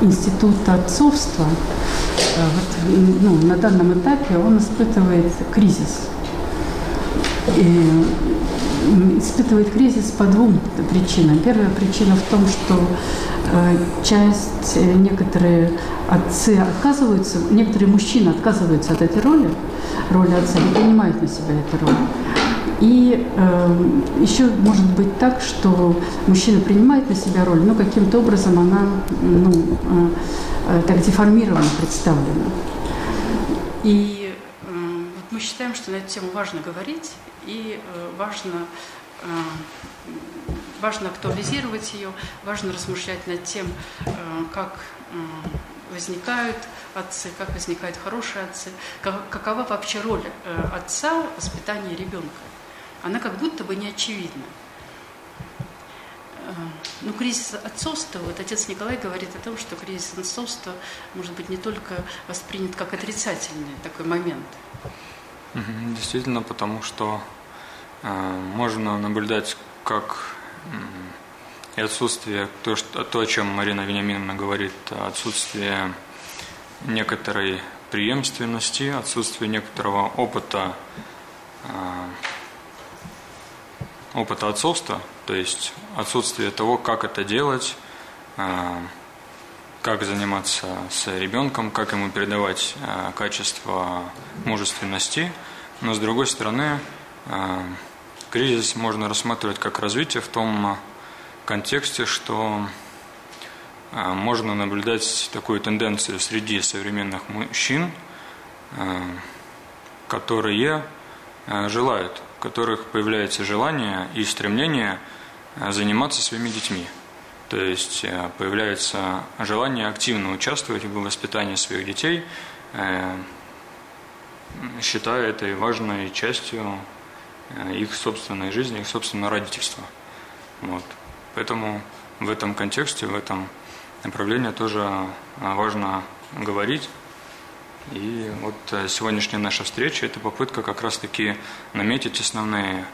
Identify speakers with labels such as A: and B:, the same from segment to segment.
A: институт отцовства э, вот, ну, на данном этапе он испытывает кризис. И испытывает кризис по двум причинам. Первая причина в том, что э, часть, э, некоторые отцы отказываются, некоторые мужчины отказываются от этой роли, роли отца, не принимают на себя эту роль. И э, еще может быть так, что мужчина принимает на себя роль, но каким-то образом она ну, э, э, так деформирована, представлена. И э, вот мы считаем, что на эту тему важно говорить и э, важно э, важно актуализировать ее, важно размышлять над тем, э, как возникают отцы, как возникают хорошие отцы, какова вообще роль отца в воспитании ребенка она как будто бы не очевидна. Э, ну, кризис отцовства, вот отец Николай говорит о том, что кризис отцовства может быть не только воспринят как отрицательный такой момент.
B: Действительно, потому что э, можно наблюдать как и отсутствие, то, что, то, о чем Марина Вениаминовна говорит, отсутствие некоторой преемственности, отсутствие некоторого опыта э, опыта отцовства, то есть отсутствие того, как это делать, а, как заниматься с ребенком, как ему передавать а, качество мужественности. Но с другой стороны, а, кризис можно рассматривать как развитие в том контексте, что можно наблюдать такую тенденцию среди современных мужчин, которые желают которых появляется желание и стремление э, заниматься своими детьми. То есть э, появляется желание активно участвовать в воспитании своих детей, э, считая это важной частью их собственной жизни, их собственного родительства. Вот. Поэтому в этом контексте, в этом направлении тоже важно говорить и вот э, сегодняшняя наша встреча – это попытка как раз-таки наметить основные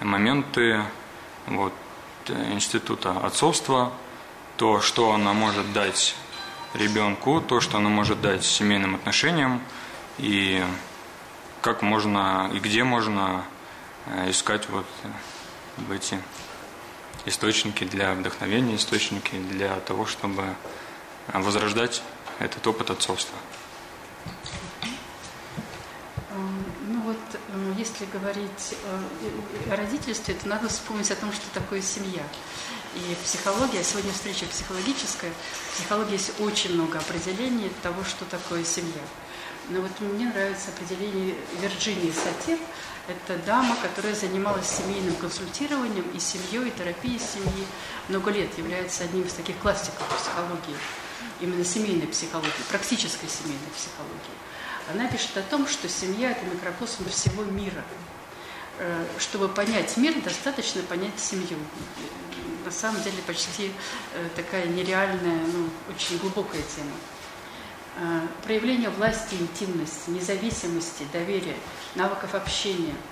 B: моменты вот, э, института отцовства, то, что она может дать ребенку, то, что она может дать семейным отношениям, и как можно и где можно э, искать вот эти источники для вдохновения, источники для того, чтобы возрождать этот опыт отцовства.
A: Если говорить о родительстве, то надо вспомнить о том, что такое семья. И психология, сегодня встреча психологическая, в психологии есть очень много определений того, что такое семья. Но вот мне нравится определение Вирджинии Сатир. Это дама, которая занималась семейным консультированием и семьей, и терапией семьи. Много лет является одним из таких классиков психологии, именно семейной психологии, практической семейной психологии. Она пишет о том, что семья – это микрокосм всего мира. Э, чтобы понять мир, достаточно понять семью. На самом деле почти э, такая нереальная, ну, очень глубокая тема. Э, проявление власти, интимности, независимости, доверия, навыков общения –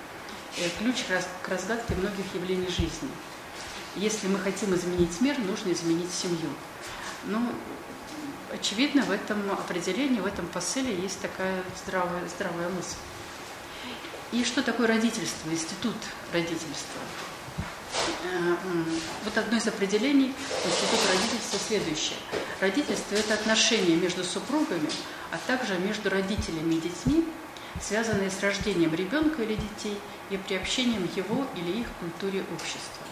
A: ключ к разгадке многих явлений жизни. Если мы хотим изменить мир, нужно изменить семью. Ну, очевидно, в этом определении, в этом посыле есть такая здравая, здравая мысль. И что такое родительство, институт родительства? Э, вот одно из определений института родительства следующее. Родительство – это отношения между супругами, а также между родителями и детьми, связанные с рождением ребенка или детей и приобщением его или их культуре общества.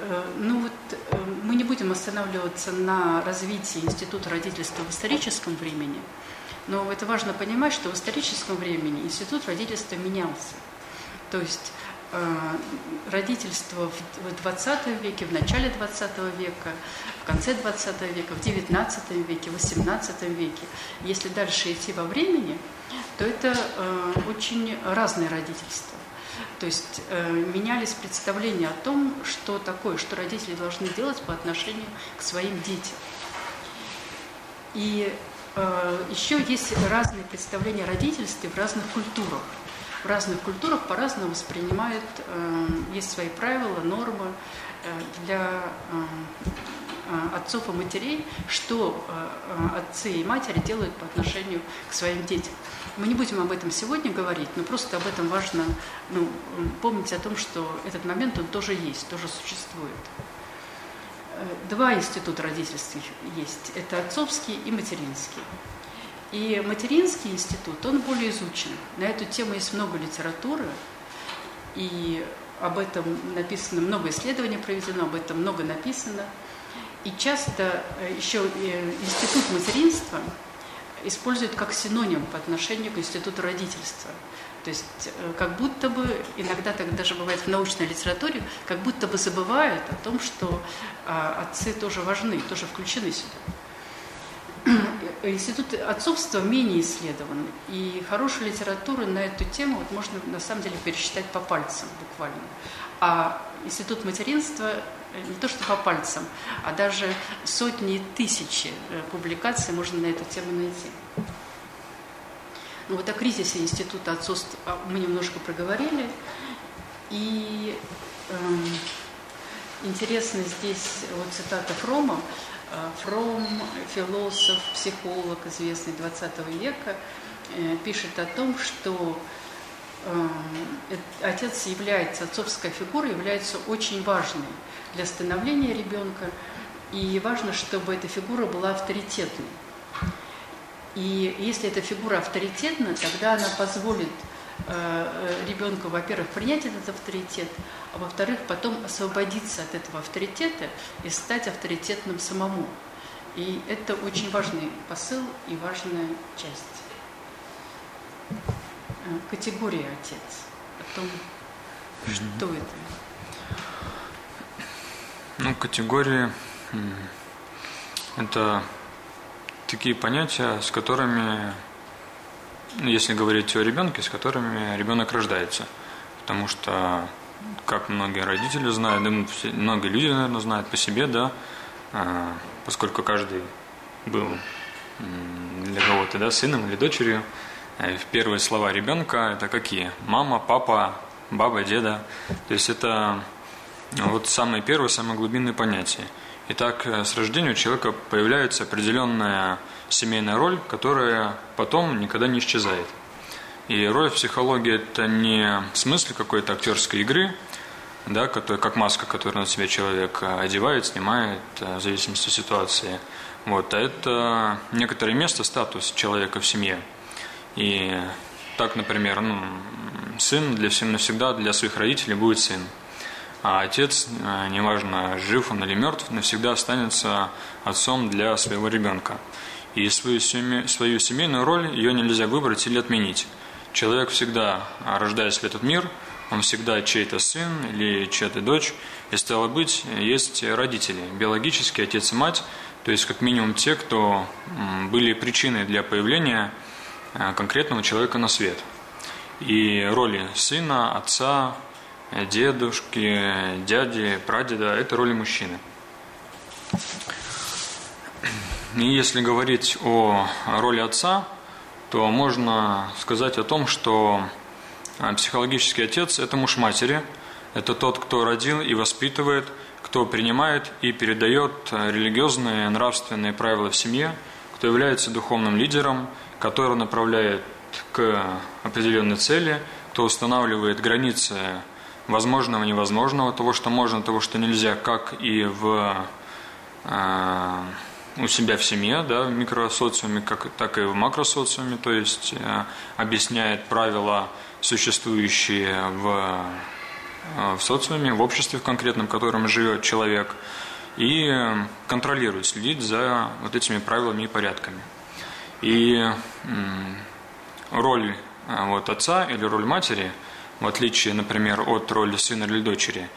A: Э, ну вот э, мы не будем останавливаться на развитии института родительства в историческом времени, но это важно понимать, что в историческом времени институт родительства менялся. То есть э, родительство в 20 веке, в начале 20 века, в конце 20 века, в 19 веке, в 18 веке. Если дальше идти во времени, то это очень разное родительство. То есть э, менялись представления о том, что такое, что родители должны делать по отношению к своим детям. И э, еще есть разные представления о родительстве в разных культурах. В разных культурах по-разному воспринимают, э, есть свои правила, нормы э, для э, отцов и матерей, что э, э, отцы и матери делают по отношению к своим детям. Мы не будем об этом сегодня говорить, но просто об этом важно ну, помнить о том, что этот момент, он тоже есть, тоже существует. Э, два института родительских есть. Это отцовский и материнский. И материнский институт, он более изучен. На эту тему есть много литературы, и об этом написано, много исследований проведено, об этом много написано. И часто э, еще э, институт материнства – используют как синоним по отношению к институту родительства. То есть э, как будто бы, иногда так даже бывает в научной литературе, как будто бы забывают о том, что а, отцы тоже важны, тоже включены сюда. Институт отцовства менее исследован, и хорошую литературу на эту тему вот можно на самом деле пересчитать по пальцам буквально. А институт материнства не то что по пальцам, а даже сотни и тысячи э, публикаций можно на эту тему найти. Ну вот о кризисе института отцовства мы немножко проговорили. И э, интересно здесь вот цитата Фрома. Э, Фром, философ, психолог, известный 20 века, э, пишет о том, что э, отец является, отцовская фигура является очень важной для становления ребенка. И важно, чтобы эта фигура была авторитетной. И если эта фигура авторитетна, тогда она позволит э, ребенку, во-первых, принять этот авторитет, а во-вторых, потом освободиться от этого авторитета и стать авторитетным самому. И это очень важный посыл и важная часть. Э, категория отец. О том, что это.
B: Ну, категории – это такие понятия, с которыми, ну, если говорить о ребенке, с которыми ребенок рождается. Потому что, как многие родители знают, да, многие люди, наверное, знают по себе, да, а, поскольку каждый был для кого-то, да, сыном или дочерью, э, первые слова ребенка – это какие? Мама, папа, баба, деда. То есть это вот самое первое, самое глубинное понятие. Итак, э, с рождения у человека появляется определенная семейная роль, которая потом никогда не исчезает. И роль в психологии – это не в смысле какой-то актерской игры, да, который, как маска, которую на себя человек э, одевает, снимает, э, в зависимости от ситуации. Вот, а это некоторое место, статус человека в семье. И так, например, ну, сын для всем навсегда для своих родителей будет сын а отец, э, неважно, жив он или мертв, навсегда останется отцом для своего ребенка. И свою, семью, свою семейную роль ее нельзя выбрать или отменить. Человек всегда, рождаясь в этот мир, он всегда чей-то сын или чья-то дочь, и стало быть, есть родители, биологический отец и мать, то есть как минимум те, кто были причиной для появления э, конкретного человека на свет. И роли сына, отца, дедушки, дяди, прадеда – это роли мужчины. И если говорить о роли отца, то можно сказать о том, что а, психологический отец – это муж матери, это тот, кто родил и воспитывает, кто принимает и передает религиозные, нравственные правила в семье, кто является духовным лидером, который направляет к определенной цели, кто устанавливает границы возможного, невозможного, того, что можно, того, что нельзя, как и в, э, у себя в семье, да, в микросоциуме, как, так и в макросоциуме, то есть э, объясняет правила, существующие в, э, в социуме, в обществе в конкретном, в котором живет человек, и контролирует, следит за вот этими правилами и порядками. И роль вот, отца или роль матери – в отличие, например, от роли сына или дочери,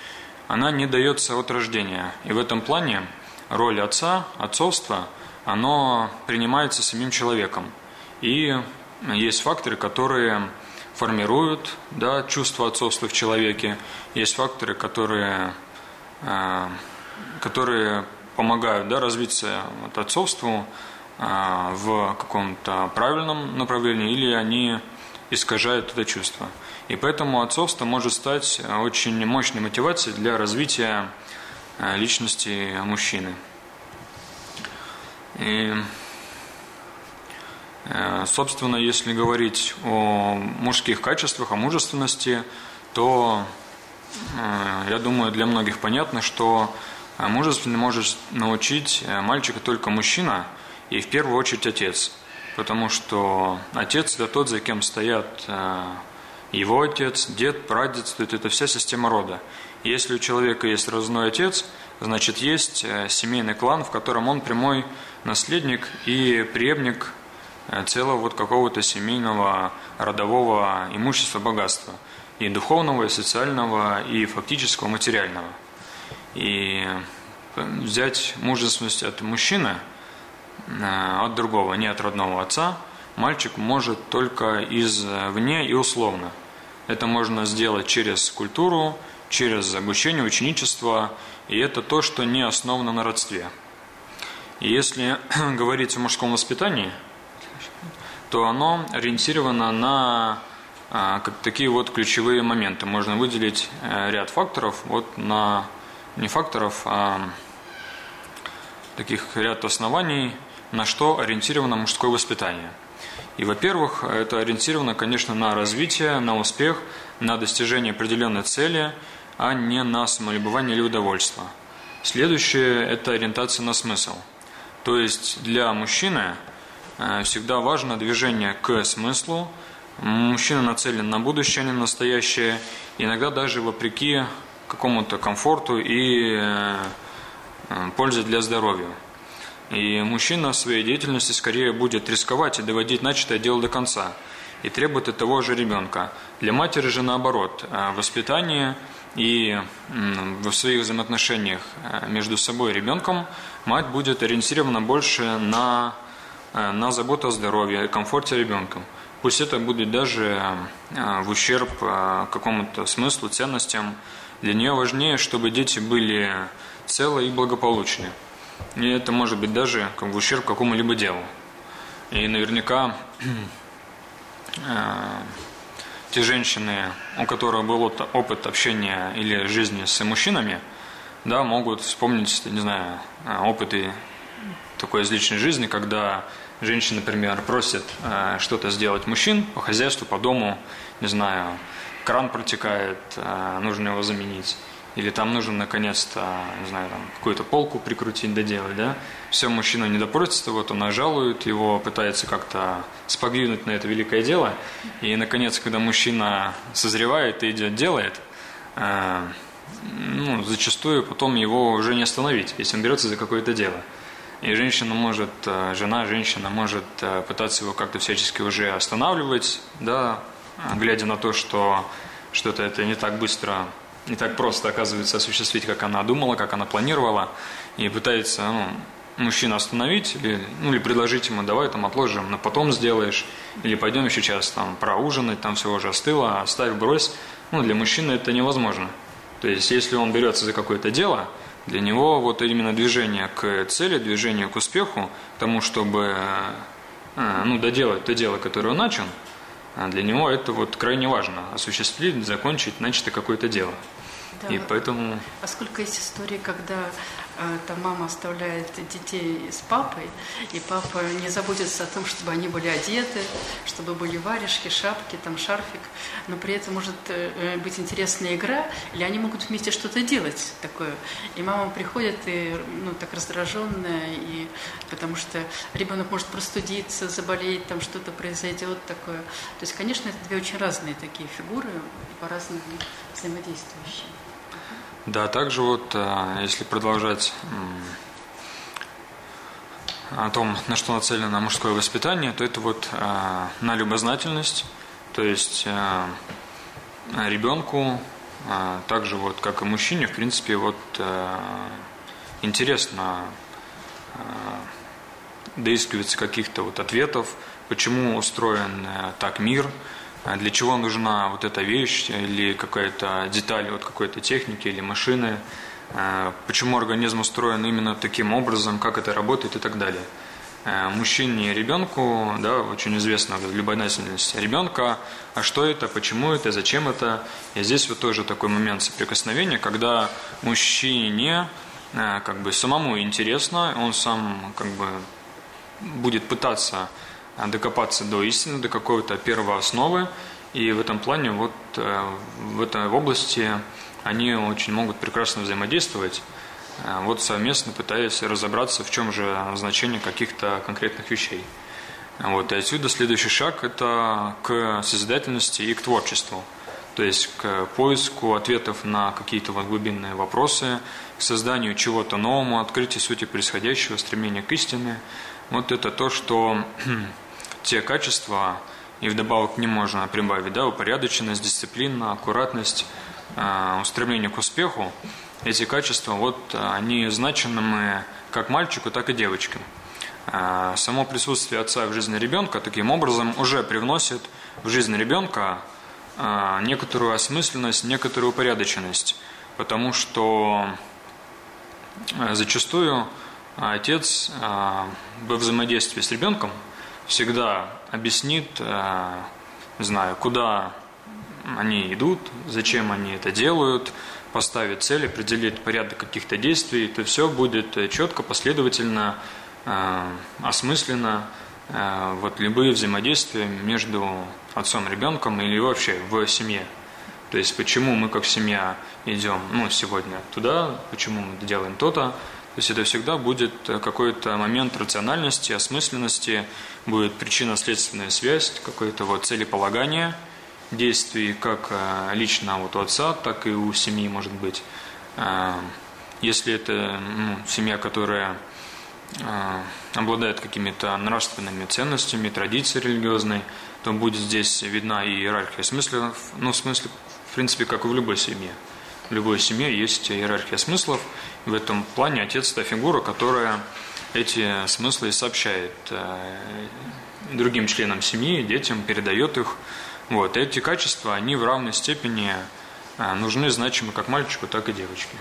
B: она не дается от рождения. И в этом плане роль отца, отцовство, оно принимается самим человеком. И есть факторы, которые формируют да, чувство отцовства в человеке, есть факторы, которые, э, которые помогают да, развиться отцовству э, в каком-то правильном направлении, или они искажают это чувство. И поэтому отцовство может стать очень мощной мотивацией для развития э, личности мужчины. И, э, собственно, если говорить о мужских качествах, о мужественности, то, э, я думаю, для многих понятно, что мужественный может научить мальчика только мужчина и в первую очередь отец. Потому что отец – это тот, за кем стоят э, его отец, дед, прадед, это вся система рода. Если у человека есть родной отец, значит есть семейный клан, в котором он прямой наследник и преемник э, целого вот какого-то семейного родового имущества, богатства. И духовного, и социального, и фактического, материального. И э, взять мужественность от мужчины, э, от другого, не от родного отца, мальчик может только извне и условно. Это можно сделать через культуру, через обучение, ученичество, и это то, что не основано на родстве – и если говорить о мужском воспитании, то оно ориентировано на а, как такие вот ключевые моменты. Можно выделить э, ряд факторов, вот на не факторов, а таких ряд оснований, на что ориентировано мужское воспитание. И, во-первых, это ориентировано, конечно, на развитие, на успех, на достижение определенной цели, а не на самолюбование или удовольствие. Следующее – это ориентация на смысл – то есть для мужчины э, всегда важно движение к смыслу. Мужчина нацелен на будущее, а не на настоящее. Иногда даже вопреки какому-то комфорту и э, пользе для здоровья. И мужчина в своей деятельности скорее будет рисковать и доводить начатое дело до конца. И требует от того же ребенка. Для матери же наоборот. Э, воспитание и в своих взаимоотношениях между собой и ребенком – мать будет ориентирована больше на, э, на заботу о здоровье и комфорте ребенка. Пусть это будет даже э, в ущерб э, какому-то смыслу, ценностям. Для нее важнее, чтобы дети были целы и благополучны. И это может быть даже в ущерб какому-либо делу. И наверняка те женщины, у которых был опыт общения или жизни с мужчинами – да, могут вспомнить, не знаю, а, опыты такой из личной жизни, когда женщина, например, просит э, что-то сделать мужчин по хозяйству, по дому, не знаю, кран протекает, э, нужно его заменить, или там нужно наконец-то, не знаю, там, какую-то полку прикрутить, доделать, да, все, мужчина не допросится, вот он жалует, его пытается как-то сподвинуть на это великое дело, и, наконец, когда мужчина созревает и идет, делает, э, ну, зачастую потом его уже не остановить, если он берется за какое-то дело. И женщина может, э, жена, женщина может э, пытаться его как-то всячески уже останавливать, да, глядя на то, что что-то это не так быстро, не так просто оказывается осуществить, как она думала, как она планировала, и пытается ну, мужчину остановить, или, ну, или предложить ему, давай там отложим, но потом сделаешь, или пойдем еще час там проужинать, там все уже остыло, оставь, брось. Ну, для мужчины это невозможно. То есть, если он берется за какое-то дело, для него вот именно движение к цели, движение к успеху, тому, чтобы э, ну, доделать то дело, которое он начал, а для него это вот крайне важно – осуществить, закончить начатое какое-то дело. Да. И поэтому...
A: А сколько есть историй, когда там мама оставляет детей с папой, и папа не заботится о том, чтобы они были одеты, чтобы были варежки, шапки, там шарфик, но при этом может э, быть интересная игра, или они могут вместе что-то делать такое. И мама приходит и ну, так раздраженная, и, потому что ребенок может простудиться, заболеть, там что-то произойдет такое. То есть, конечно, это две очень разные такие фигуры, по-разному взаимодействующие.
B: Да, также вот, э, если продолжать о том, на что нацелено мужское воспитание, то это вот э, на любознательность, то есть э, ребенку, также вот как и мужчине, в принципе, вот интересно доискиваться каких-то вот ответов, почему устроен так мир, для чего нужна вот эта вещь или какая-то деталь от какой-то техники или машины, почему организм устроен именно таким образом, как это работает и так далее. Э, мужчине и ребенку, да, очень известно любознательность ребенка, а что это, почему это, зачем это. И здесь вот тоже такой момент соприкосновения, когда мужчине э, как бы самому интересно, он сам как бы будет пытаться докопаться до истины, до какой-то первоосновы, и в этом плане вот э, в этой области они очень могут прекрасно взаимодействовать. Э, вот совместно пытаясь разобраться, в чем же значение каких-то конкретных вещей. Вот, и отсюда следующий шаг – это к созидательности и к творчеству. То есть к поиску ответов на какие-то вот глубинные вопросы, к созданию чего-то новому, открытию сути происходящего, стремление к истине. Вот это то, что те качества, и вдобавок к ним можно прибавить, да, упорядоченность, дисциплина, аккуратность, э, устремление к успеху – эти качества, вот они значимы как мальчику, так и девочкам. А, само присутствие отца в жизни ребенка таким образом уже привносит в жизнь ребенка а, некоторую осмысленность, некоторую упорядоченность, потому что зачастую отец во взаимодействии с ребенком всегда объяснит, не знаю, куда они идут, зачем они это делают, поставить цель, определить порядок каких-то действий, то все будет э, четко, последовательно, э, осмысленно. Э, вот любые взаимодействия между отцом и ребенком или вообще в семье. То есть почему мы как семья идем ну, сегодня туда, почему мы делаем то-то. То есть это всегда будет какой-то момент рациональности, осмысленности, будет причинно-следственная связь, какое-то вот целеполагание – действий как э, лично вот у отца, так и у семьи может быть. Э, если это ну, семья, которая э, обладает какими-то нравственными ценностями, традицией религиозной, то будет здесь видна и иерархия смыслов, ну, в смысле, в принципе, как и в любой семье. В любой семье есть иерархия смыслов. В этом плане отец – это фигура, которая эти смыслы сообщает другим членам семьи, детям, передает их. Вот, эти качества, они в равной степени а, нужны, значимы как мальчику, так и девочке.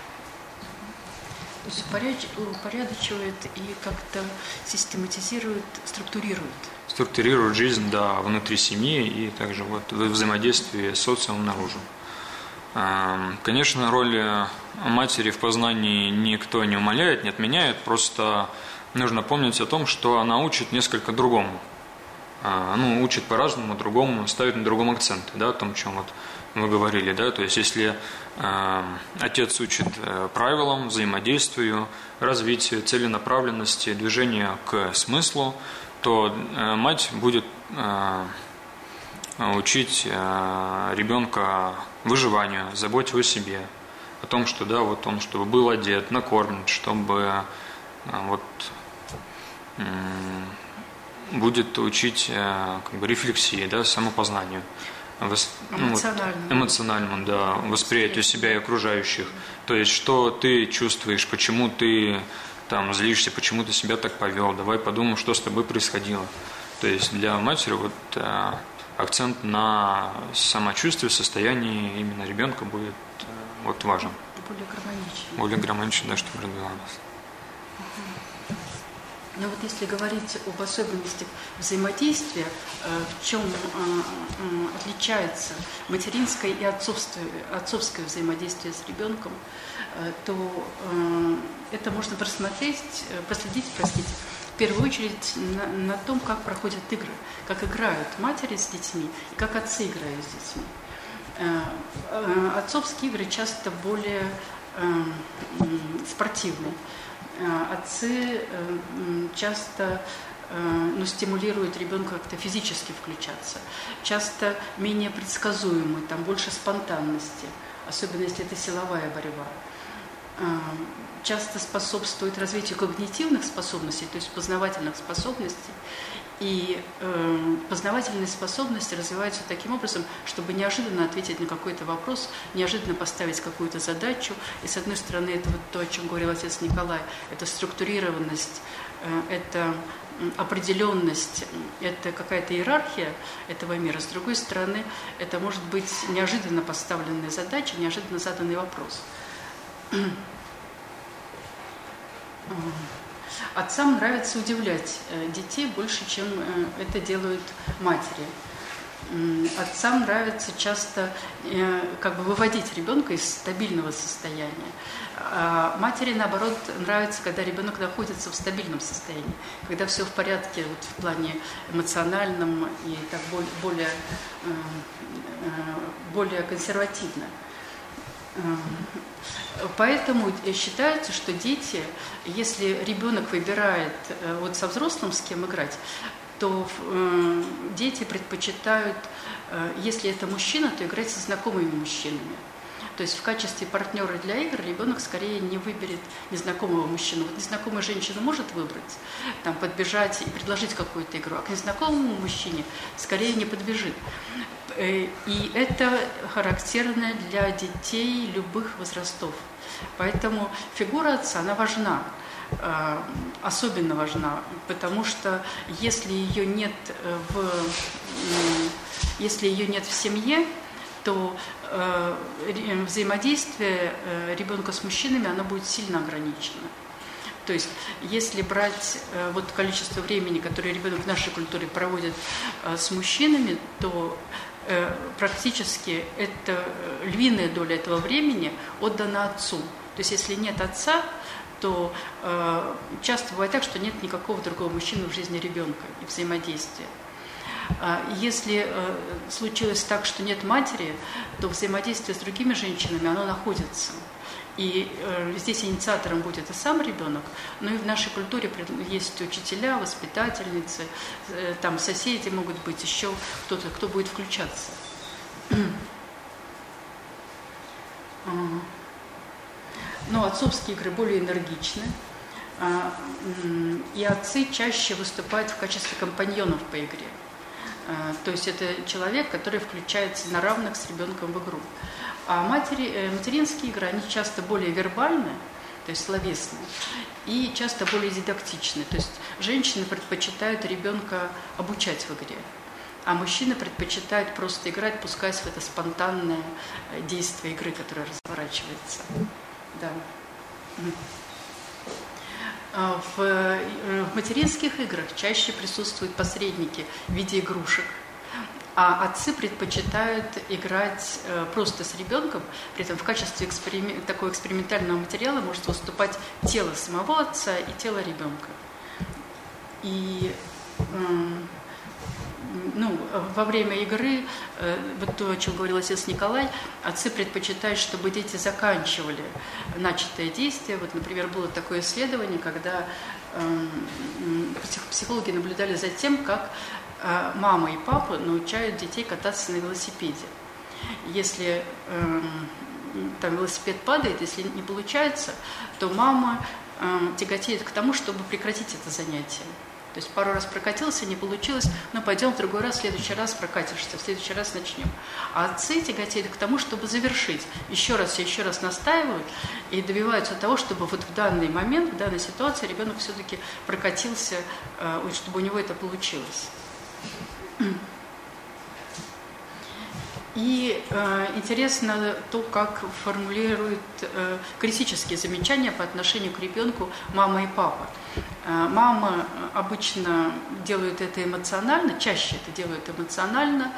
A: То есть упорядочивает и как-то систематизирует, структурирует.
B: Структурирует жизнь, да, внутри семьи и также вот в взаимодействии с социумом наружу. А, конечно, роль матери в познании никто не умаляет, не отменяет, просто нужно помнить о том, что она учит несколько другому. А, ну, учит по-разному, другому, ставит на другом акценты, да, о том, чем вот мы говорили, да, то есть если э, отец учит э, правилам, взаимодействию, развитию, целенаправленности, движению к смыслу, то э, мать будет э, учить э, ребенка выживанию, заботе о себе, о том, что, да, вот он, чтобы был одет, накормлен, чтобы э, вот будет учить э, как бы, рефлексии, да, самопознанию, вос, ну, эмоциональному. эмоциональному, да, восприятию себя и окружающих. То есть, что ты чувствуешь, почему ты там злишься, почему ты себя так повел, давай подумаем, что с тобой происходило. То есть для матери вот э, акцент на самочувствие, состоянии именно ребенка будет э, вот важен.
A: Более гармоничен.
B: Более гармоничен, да, чтобы развивалось.
A: Но вот если говорить об особенностях взаимодействия, э, в чем э, э, отличается материнское и отцовское, отцовское взаимодействие с ребенком, то это можно просмотреть, проследить, простите, в первую очередь на, на том, как проходят игры, как играют матери с детьми и как отцы играют с детьми. Отцовские игры часто более спортивные. Э, отцы э, часто э, ну, стимулируют ребенка как-то физически включаться. Часто менее предсказуемы, там больше спонтанности, особенно если это силовая борьба. часто способствует развитию когнитивных способностей, то есть познавательных способностей. И э, познавательные способности развиваются таким образом, чтобы неожиданно ответить на какой-то вопрос, неожиданно поставить какую-то задачу. И с одной стороны, это вот то, о чем говорил отец Николай, это структурированность, э, это определенность, это какая-то иерархия этого мира. С другой стороны, это может быть неожиданно поставленная задача, неожиданно заданный вопрос. Отцам нравится удивлять э, детей больше, чем э, это делают матери. Отцам нравится часто э, как бы выводить ребенка из стабильного состояния. А матери, наоборот, нравится, когда ребенок находится в стабильном состоянии, когда все в порядке вот, в плане эмоциональном и так более, более консервативно. Поэтому считается, что дети, если ребенок выбирает э, вот со взрослым с кем играть, то э, дети предпочитают, э, если это мужчина, то играть со знакомыми мужчинами. То есть в качестве партнера для игр ребенок скорее не выберет незнакомого мужчину. Вот незнакомая женщина может выбрать, там, подбежать и предложить какую-то игру, а к незнакомому мужчине скорее не подбежит. Э, и это характерно для детей любых возрастов. Поэтому фигура отца, она важна э, особенно важна, потому что если ее нет в, если ее нет в семье, то э, взаимодействие ребенка с мужчинами оно будет сильно ограничено. То есть, если брать вот количество времени, которое ребенок в нашей культуре проводит с мужчинами, то Э, практически это, э, львиная доля этого времени отдана отцу. То есть если нет отца, то э, часто бывает так, что нет никакого другого мужчины в жизни ребенка и взаимодействия. А если э, случилось так, что нет матери, то взаимодействие с другими женщинами, оно находится. И э, здесь инициатором будет и сам ребенок, но и в нашей культуре есть учителя, воспитательницы, э, там соседи могут быть, еще кто-то, кто будет включаться. Но отцовские игры более энергичны, а, и отцы чаще выступают в качестве компаньонов по игре. А, то есть это человек, который включается на равных с ребенком в игру. А матери, э, материнские игры, они часто более вербальные, то есть словесные, и часто более дидактичные. То есть женщины предпочитают ребенка обучать в игре, а мужчины предпочитают просто играть, пускаясь в это спонтанное э, действие игры, которое разворачивается. Да. А э, в материнских играх чаще присутствуют посредники в виде игрушек – а отцы предпочитают играть э, просто с ребенком, при этом в качестве эксперим... такого экспериментального материала может выступать тело самого отца и тело ребенка. И ну, во время игры, э, вот то, о чем говорил отец Николай, отцы предпочитают, чтобы дети заканчивали начатое действие. Вот, например, было такое исследование, когда эм, психологи наблюдали за тем, как мама и папа научают детей кататься на велосипеде. Если э, там велосипед падает, если не получается, то мама э, тяготеет к тому, чтобы прекратить это занятие. То есть пару раз прокатился, не получилось, но пойдем в другой раз, в следующий раз прокатишься, в следующий раз начнем. А отцы тяготеют к тому, чтобы завершить. Еще раз и еще раз настаивают и добиваются того, чтобы вот в данный момент, в данной ситуации ребенок все-таки прокатился, э, чтобы у него это получилось. И э, интересно то, как формулируют э, критические замечания по отношению к ребенку мама и папа. Э, мама обычно делает это эмоционально, чаще это делает эмоционально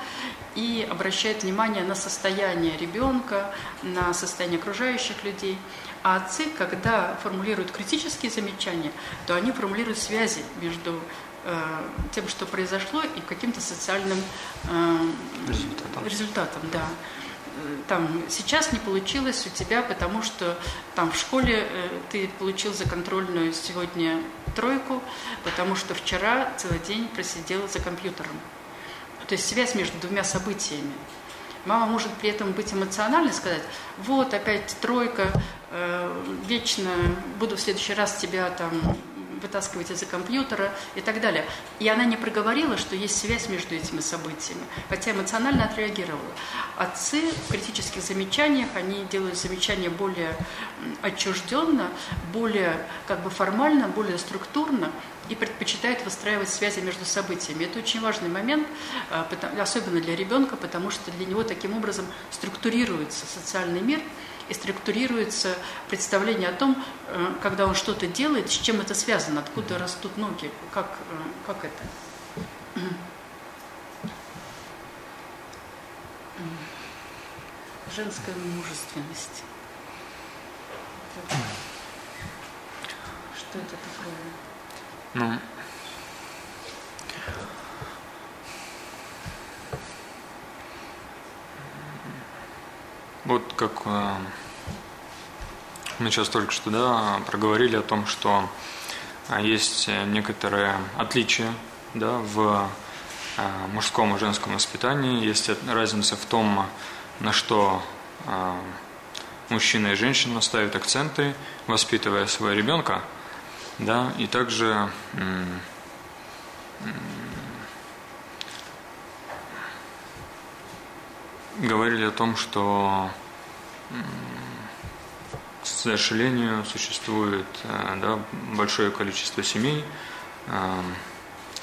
A: и обращает внимание на состояние ребенка, на состояние окружающих людей. А отцы, когда формулируют критические замечания, то они формулируют связи между тем, что произошло, и каким-то социальным э, результатом. результатом, да. Там сейчас не получилось у тебя, потому что там в школе э, ты получил за контрольную сегодня тройку, потому что вчера целый день просидел за компьютером. То есть связь между двумя событиями. Мама может при этом быть эмоциональной, сказать, вот опять тройка, э, вечно буду в следующий раз тебя там вытаскивать из-за компьютера и так далее. И она не проговорила, что есть связь между этими событиями, хотя эмоционально отреагировала. Отцы в критических замечаниях, они делают замечания более отчужденно, более как бы формально, более структурно, и предпочитают выстраивать связи между событиями. Это очень важный момент, а, особенно для ребенка, потому что для него таким образом структурируется социальный мир – и структурируется представление о том, э, когда он что-то делает, с чем это связано, откуда растут ноги, как, э, как это. Женская мужественность. Что это такое?
B: Ну, Вот как э, мы сейчас только что да, проговорили о том, что э, есть некоторые отличия да, в э, мужском и женском воспитании, есть разница в том, на что мужчина и женщина ставят акценты, воспитывая своего ребенка, да, и также говорили о том, что, к сожалению, существует э, да, большое количество семей, э,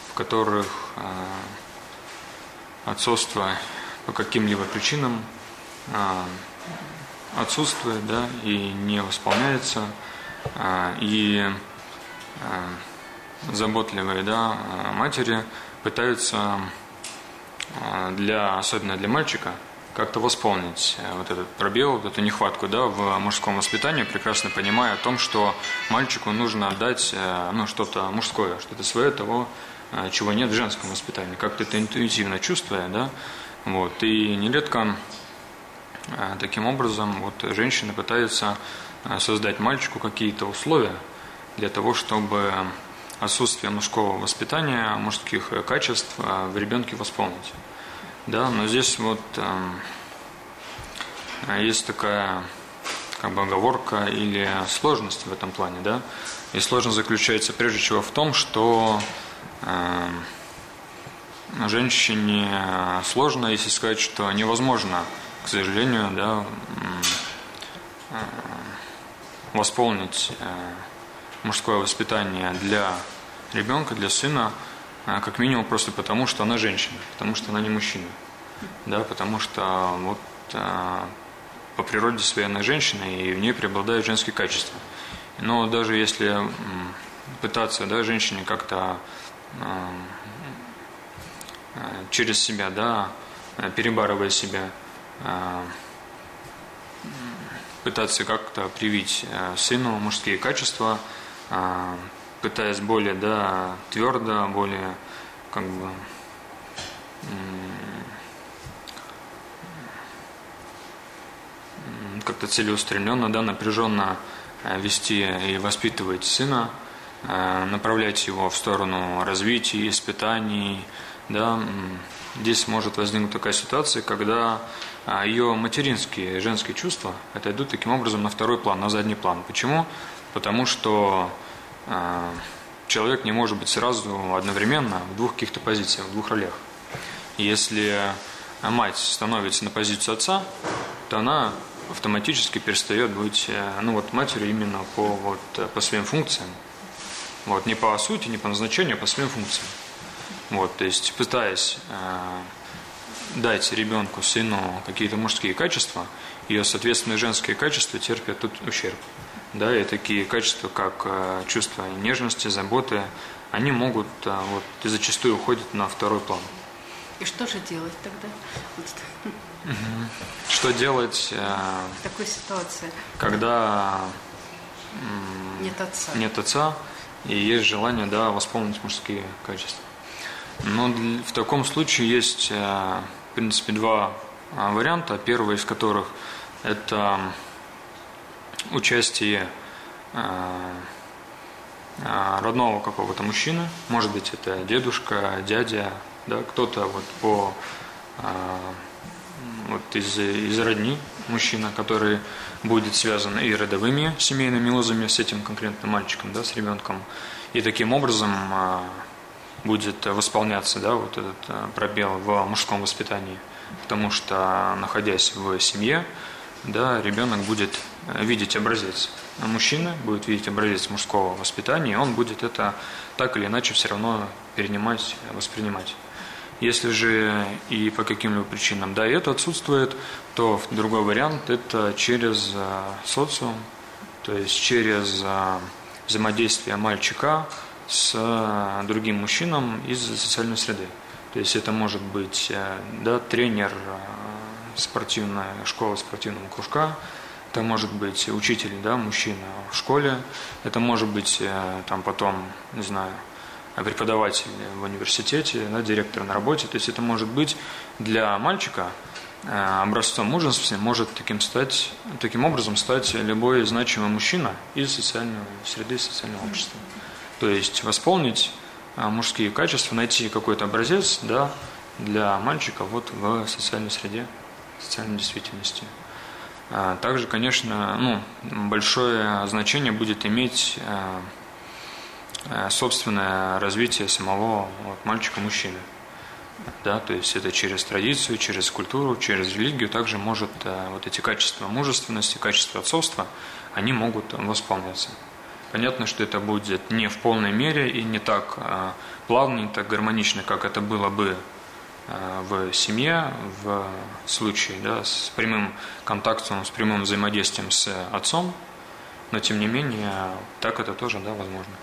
B: в которых э, отцовство по каким-либо причинам отсутствует да, и не восполняется, и заботливые да, матери пытаются для, особенно для мальчика, как-то восполнить э, вот этот пробел, вот эту нехватку да, в мужском воспитании, прекрасно понимая о том, что мальчику нужно отдать э, ну, что-то мужское, что-то свое того, э, чего нет в женском воспитании, как-то это интуитивно чувствуя, да, вот, и нередко таким образом вот женщины пытаются создать мальчику какие-то условия для того, чтобы отсутствие мужского воспитания, мужских качеств в ребенке восполнить. Да, но здесь вот э, есть такая как бы оговорка или сложность в этом плане, да. И сложность заключается прежде всего в том, что э, женщине сложно, если сказать, что невозможно, к сожалению, да, э, восполнить э, мужское воспитание для ребенка, для сына, как минимум просто потому, что она женщина, потому что она не мужчина. Да, потому что вот а, по природе своей она женщина, и в ней преобладают женские качества. Но даже если пытаться да, женщине как-то а, через себя, да, перебарывая себя, пытаться как-то привить сыну мужские качества, пытаясь более да, твердо, более как бы как-то целеустремленно, да, напряженно э, вести и воспитывать сына, э, направлять его в сторону развития, испытаний, да, здесь может возникнуть такая ситуация, когда э, ее материнские женские чувства отойдут таким образом на второй план, на задний план. Почему? Потому что а, человек не может быть сразу одновременно в двух каких-то позициях, в двух ролях. Если мать становится на позицию отца, то она автоматически перестает быть э, ну, вот, матерью именно по, вот, по своим функциям. Вот, не по сути, не по назначению, а по своим функциям. Вот, то есть, пытаясь э, дать ребенку, сыну какие-то мужские качества, ее, соответственно, женские качества терпят тут ущерб да, и такие качества, как э, чувство нежности, заботы, они могут э, вот, и зачастую уходят на второй план.
A: И что же делать тогда?
B: Что делать
A: э, в такой ситуации?
B: Когда
A: нет отца.
B: Нет отца, и есть желание да, восполнить мужские качества. Но в таком случае есть, в принципе, два варианта. Первый из которых это участие а, а, родного какого-то мужчины, может быть это дедушка, дядя, да, кто-то вот по а, вот из, из родни мужчина, который будет связан и родовыми семейными узами с этим конкретным мальчиком, да, с ребенком. И таким образом будет восполняться да, вот этот пробел в мужском воспитании. Потому что, находясь в семье, да, ребенок будет видеть образец мужчины, будет видеть образец мужского воспитания, и он будет это так или иначе все равно перенимать, воспринимать. Если же и по каким-либо причинам, да, это отсутствует, то другой вариант – это через а, социум, то есть через а, взаимодействие мальчика с а, другим мужчином из социальной среды. То есть это может быть да, тренер спортивной школы, спортивного кружка, это может быть учитель, да, мужчина в школе, это может быть там потом, не знаю, преподаватель в университете, да, директор на работе. То есть это может быть для мальчика э, образцом мужества может таким, стать, таким образом стать любой значимый мужчина из социальной среды, из социального общества. То есть восполнить э, мужские качества, найти какой-то образец да, для мальчика вот в социальной среде, социальной действительности. А также, конечно, ну, большое значение будет иметь э, Э, собственное развитие самого вот, мальчика-мужчины. Да, то есть это через традицию, через культуру, через религию также может э, вот эти качества мужественности, качества отцовства, они могут восполняться. Понятно, что это будет не в полной мере и не так плавно, не так гармонично, как это было бы в семье, в случае да, с прямым контактом, с прямым взаимодействием с отцом, но тем не менее так это тоже да, возможно.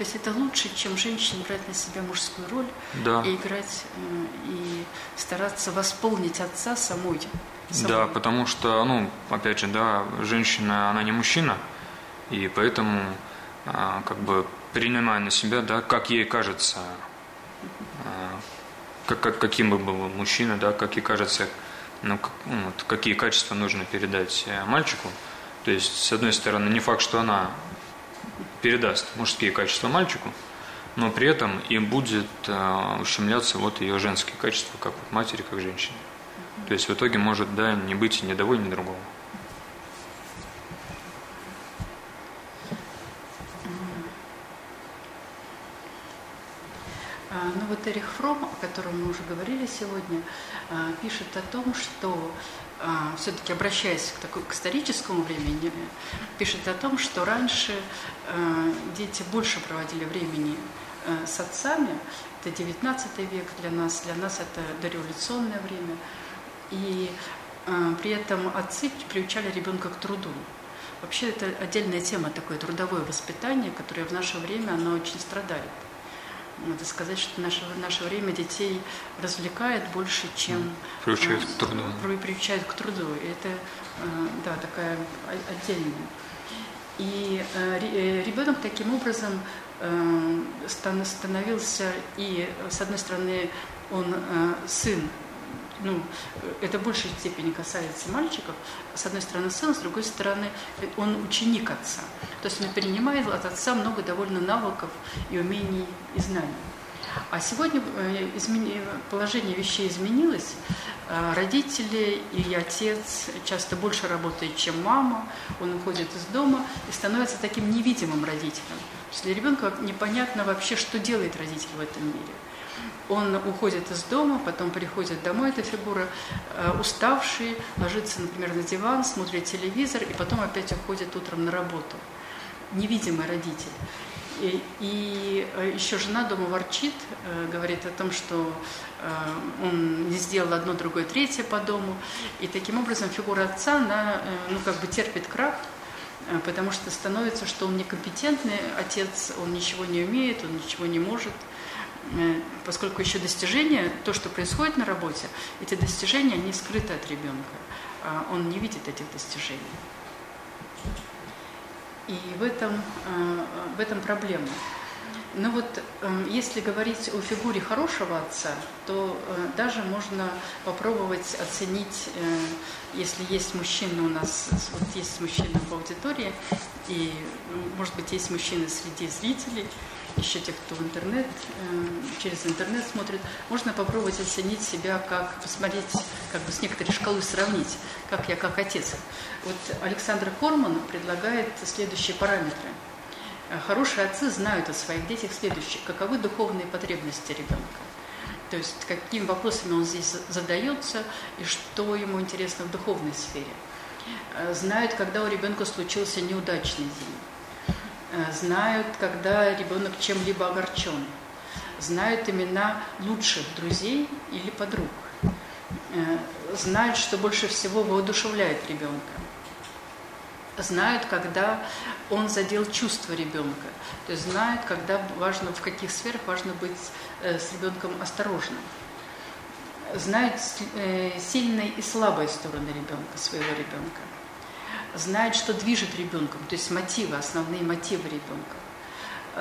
A: То есть это лучше, чем женщине брать на себя мужскую роль
B: да.
A: и играть э, и стараться восполнить отца самой.
B: самой. Да, потому что, ну, опять же, да, женщина, она не мужчина, и поэтому, а, как бы, принимая на себя, да, как ей кажется, как, как, каким бы был мужчина, да, как ей кажется, ну, как, ну, вот, какие качества нужно передать э, мальчику. То есть, с одной стороны, не факт, что она передаст мужские качества мальчику, но при этом и будет э, ущемляться вот ее женские качества, как вот матери, как женщины. То есть в итоге может да, не быть ни того, ни другого.
A: Ну вот Эрих Фром, о котором мы уже говорили сегодня, а, пишет о том, что а, все-таки обращаясь к, такой, к историческому времени, пишет о том, что раньше а, дети больше проводили времени а, с отцами. Это 19 век для нас, для нас это дореволюционное время. И при этом отцы приучали ребенка к труду. Вообще это отдельная тема, такое трудовое воспитание, которое в наше время, оно очень страдает. Надо сказать, что наше, наше время детей развлекает больше, чем...
B: Приучает к труду.
A: Приучает к труду. И это, э, да, такая отдельная. И э, э, ребенок таким образом становился и, с одной стороны, он сын ну, это в большей степени касается мальчиков, с одной стороны сын, с другой стороны он ученик отца. То есть он перенимает от отца много довольно навыков и умений и знаний. А сегодня э, положение вещей изменилось. Э, родители и отец часто больше работают, чем мама. Он уходит из дома и становится таким невидимым родителем. Для ребенка непонятно вообще, что делает родитель в этом мире. Он уходит из дома, потом приходит домой, эта фигура, э, уставший, ложится, например, на диван, смотрит телевизор, и потом опять уходит утром на работу. Невидимый родитель. И, и э, еще жена дома ворчит, э, говорит о том, что он не сделал одно, другое, третье по дому. И таким образом фигура отца, она, ну, как бы терпит крах, потому что становится, что он некомпетентный отец, он ничего не умеет, он ничего не может – поскольку еще достижения, то, что происходит на работе, эти достижения, они скрыты от ребенка. А он не видит этих достижений. И в этом, э, в этом проблема. Ну вот, эм, если говорить о фигуре хорошего отца, то э, даже можно попробовать оценить, э, если есть мужчина у нас, вот есть мужчина в аудитории, и, может быть, есть мужчины среди зрителей, еще тех, кто в интернет, э, через интернет смотрит, можно попробовать оценить себя, как посмотреть, как бы с некоторой шкалой сравнить, как я как отец. Вот Александр Корман предлагает следующие параметры – Э, хорошие отцы знают о своих детях следующее. Каковы духовные потребности ребенка? То есть какими вопросами он здесь задается и что ему интересно в духовной сфере. Э, знают, когда у ребенка случился неудачный день. Э, знают, когда ребенок чем-либо огорчен. Знают имена лучших друзей или подруг. Знают, что больше всего воодушевляет ребенка знают, когда он задел чувство ребенка. То есть знают, когда важно, в каких сферах важно быть э, с ребенком осторожным. Знают э, сильные и слабые стороны ребенка, своего ребенка. Знают, что движет ребенком, то есть мотивы, основные мотивы ребенка.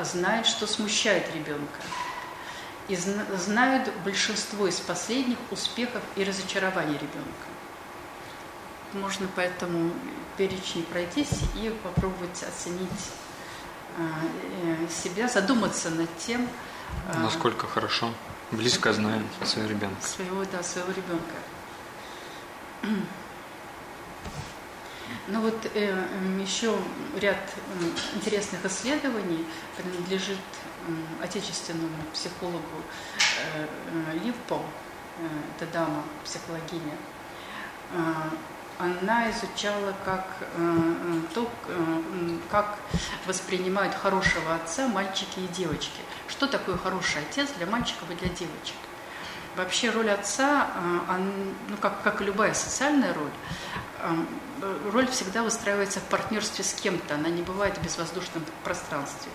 A: Знают, что смущает ребенка. И знают большинство из последних успехов и разочарований ребенка. Можно поэтому перечень пройтись и попробовать оценить а, э, себя, задуматься над тем,
B: а, насколько хорошо, близко знаем своего ребенка.
A: Своего, да, своего ребенка. Ну вот э, еще ряд э, интересных исследований принадлежит э, отечественному психологу э, э, Ливпо, э, это дама, психологиня. Э, она изучала как, э, э, то, э, как воспринимают хорошего отца мальчики и девочки. Что такое хороший отец для мальчиков и для девочек? Вообще роль отца, ну, как, как и любая социальная роль, роль всегда выстраивается в партнерстве с кем-то, она не бывает в безвоздушном пространстве.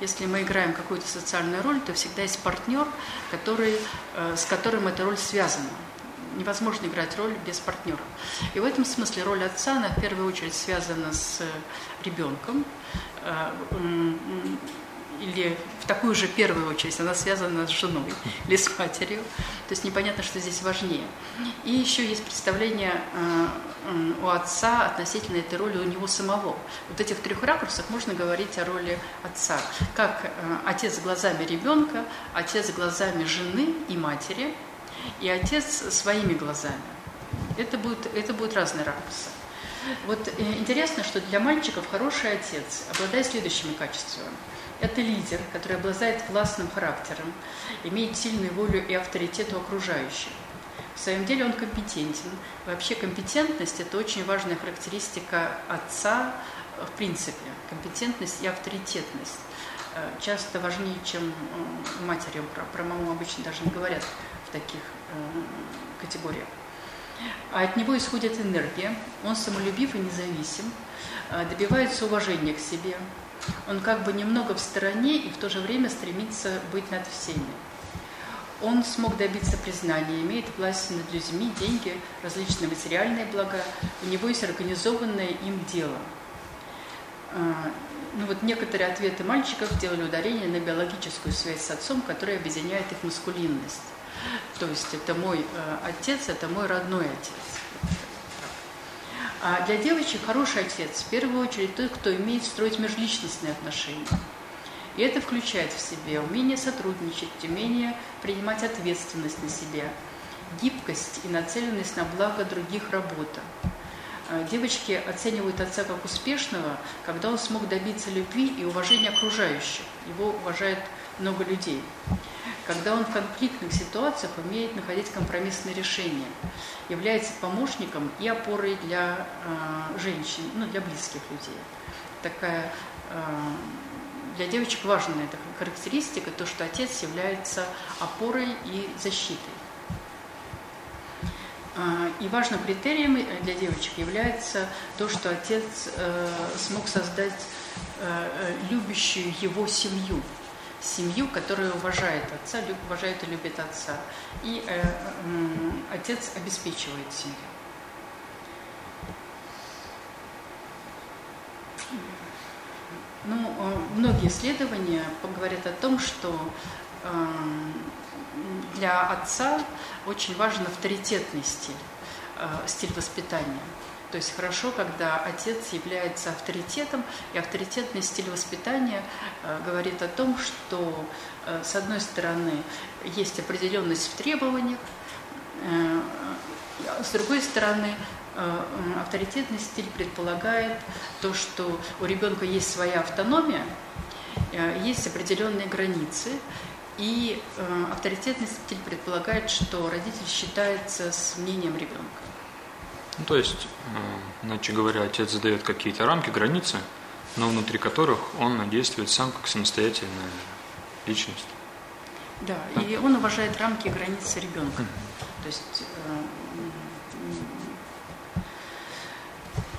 A: Если мы играем какую-то социальную роль, то всегда есть партнер, который, с которым эта роль связана невозможно играть роль без партнера. И в этом смысле роль отца, она в первую очередь связана с ребенком, или в такую же первую очередь она связана с женой или с матерью. То есть непонятно, что здесь важнее. И еще есть представление э, у отца относительно этой роли у него самого. Вот этих трех ракурсах можно говорить о роли отца. Как э, отец глазами ребенка, отец глазами жены и матери – и отец своими глазами. Это будет, это будет разные ракурсы. Вот э, интересно, что для мальчиков хороший отец обладает следующими качествами. Это лидер, который обладает властным характером, имеет сильную волю и авторитет у окружающих. В своем деле он компетентен. Вообще компетентность – это очень важная характеристика отца в принципе. Компетентность и авторитетность э, часто важнее, чем матери. Про, про маму обычно даже не говорят в таких э, категориях. А от него исходит энергия, он самолюбив и независим, э, добивается уважения к себе, он как бы немного в стороне и в то же время стремится быть над всеми. Он смог добиться признания, имеет власть над людьми, деньги, различные материальные блага. У него есть организованное им дело. Э, ну вот некоторые ответы мальчиков делали ударение на биологическую связь с отцом, которая объединяет их маскулинность. То есть это мой э, отец, это мой родной отец. А для девочек хороший отец в первую очередь тот, кто умеет строить межличностные отношения. И это включает в себе умение сотрудничать, умение принимать ответственность на себя, гибкость и нацеленность на благо других работа. А девочки оценивают отца как успешного, когда он смог добиться любви и уважения окружающих. Его уважает много людей когда он в конфликтных ситуациях умеет находить компромиссные решения, является помощником и опорой для э, женщин, ну, для близких людей. Такая э, для девочек важная эта характеристика, то, что отец является опорой и защитой. Э, и важным критерием для девочек является то, что отец э, смог создать э, любящую его семью – семью, которая уважает отца, уважает и любит отца. И э, э, отец обеспечивает семью. Ну, многие исследования говорят о том, что для отца очень важен авторитетный стиль, стиль воспитания. То есть хорошо, когда отец является авторитетом, и авторитетный стиль воспитания э, говорит о том, что, э, с одной стороны, есть определенность в требованиях, э, с другой стороны, авторитетный стиль предполагает то, что у ребенка есть своя автономия, есть определенные границы, и авторитетный стиль предполагает, что родитель считается с мнением ребенка.
B: Ну, то есть, иначе говоря, отец задает какие-то рамки, границы, но внутри которых он действует сам как самостоятельная личность.
A: Да, да. и он уважает рамки и границы ребенка. Mm-hmm. То есть э,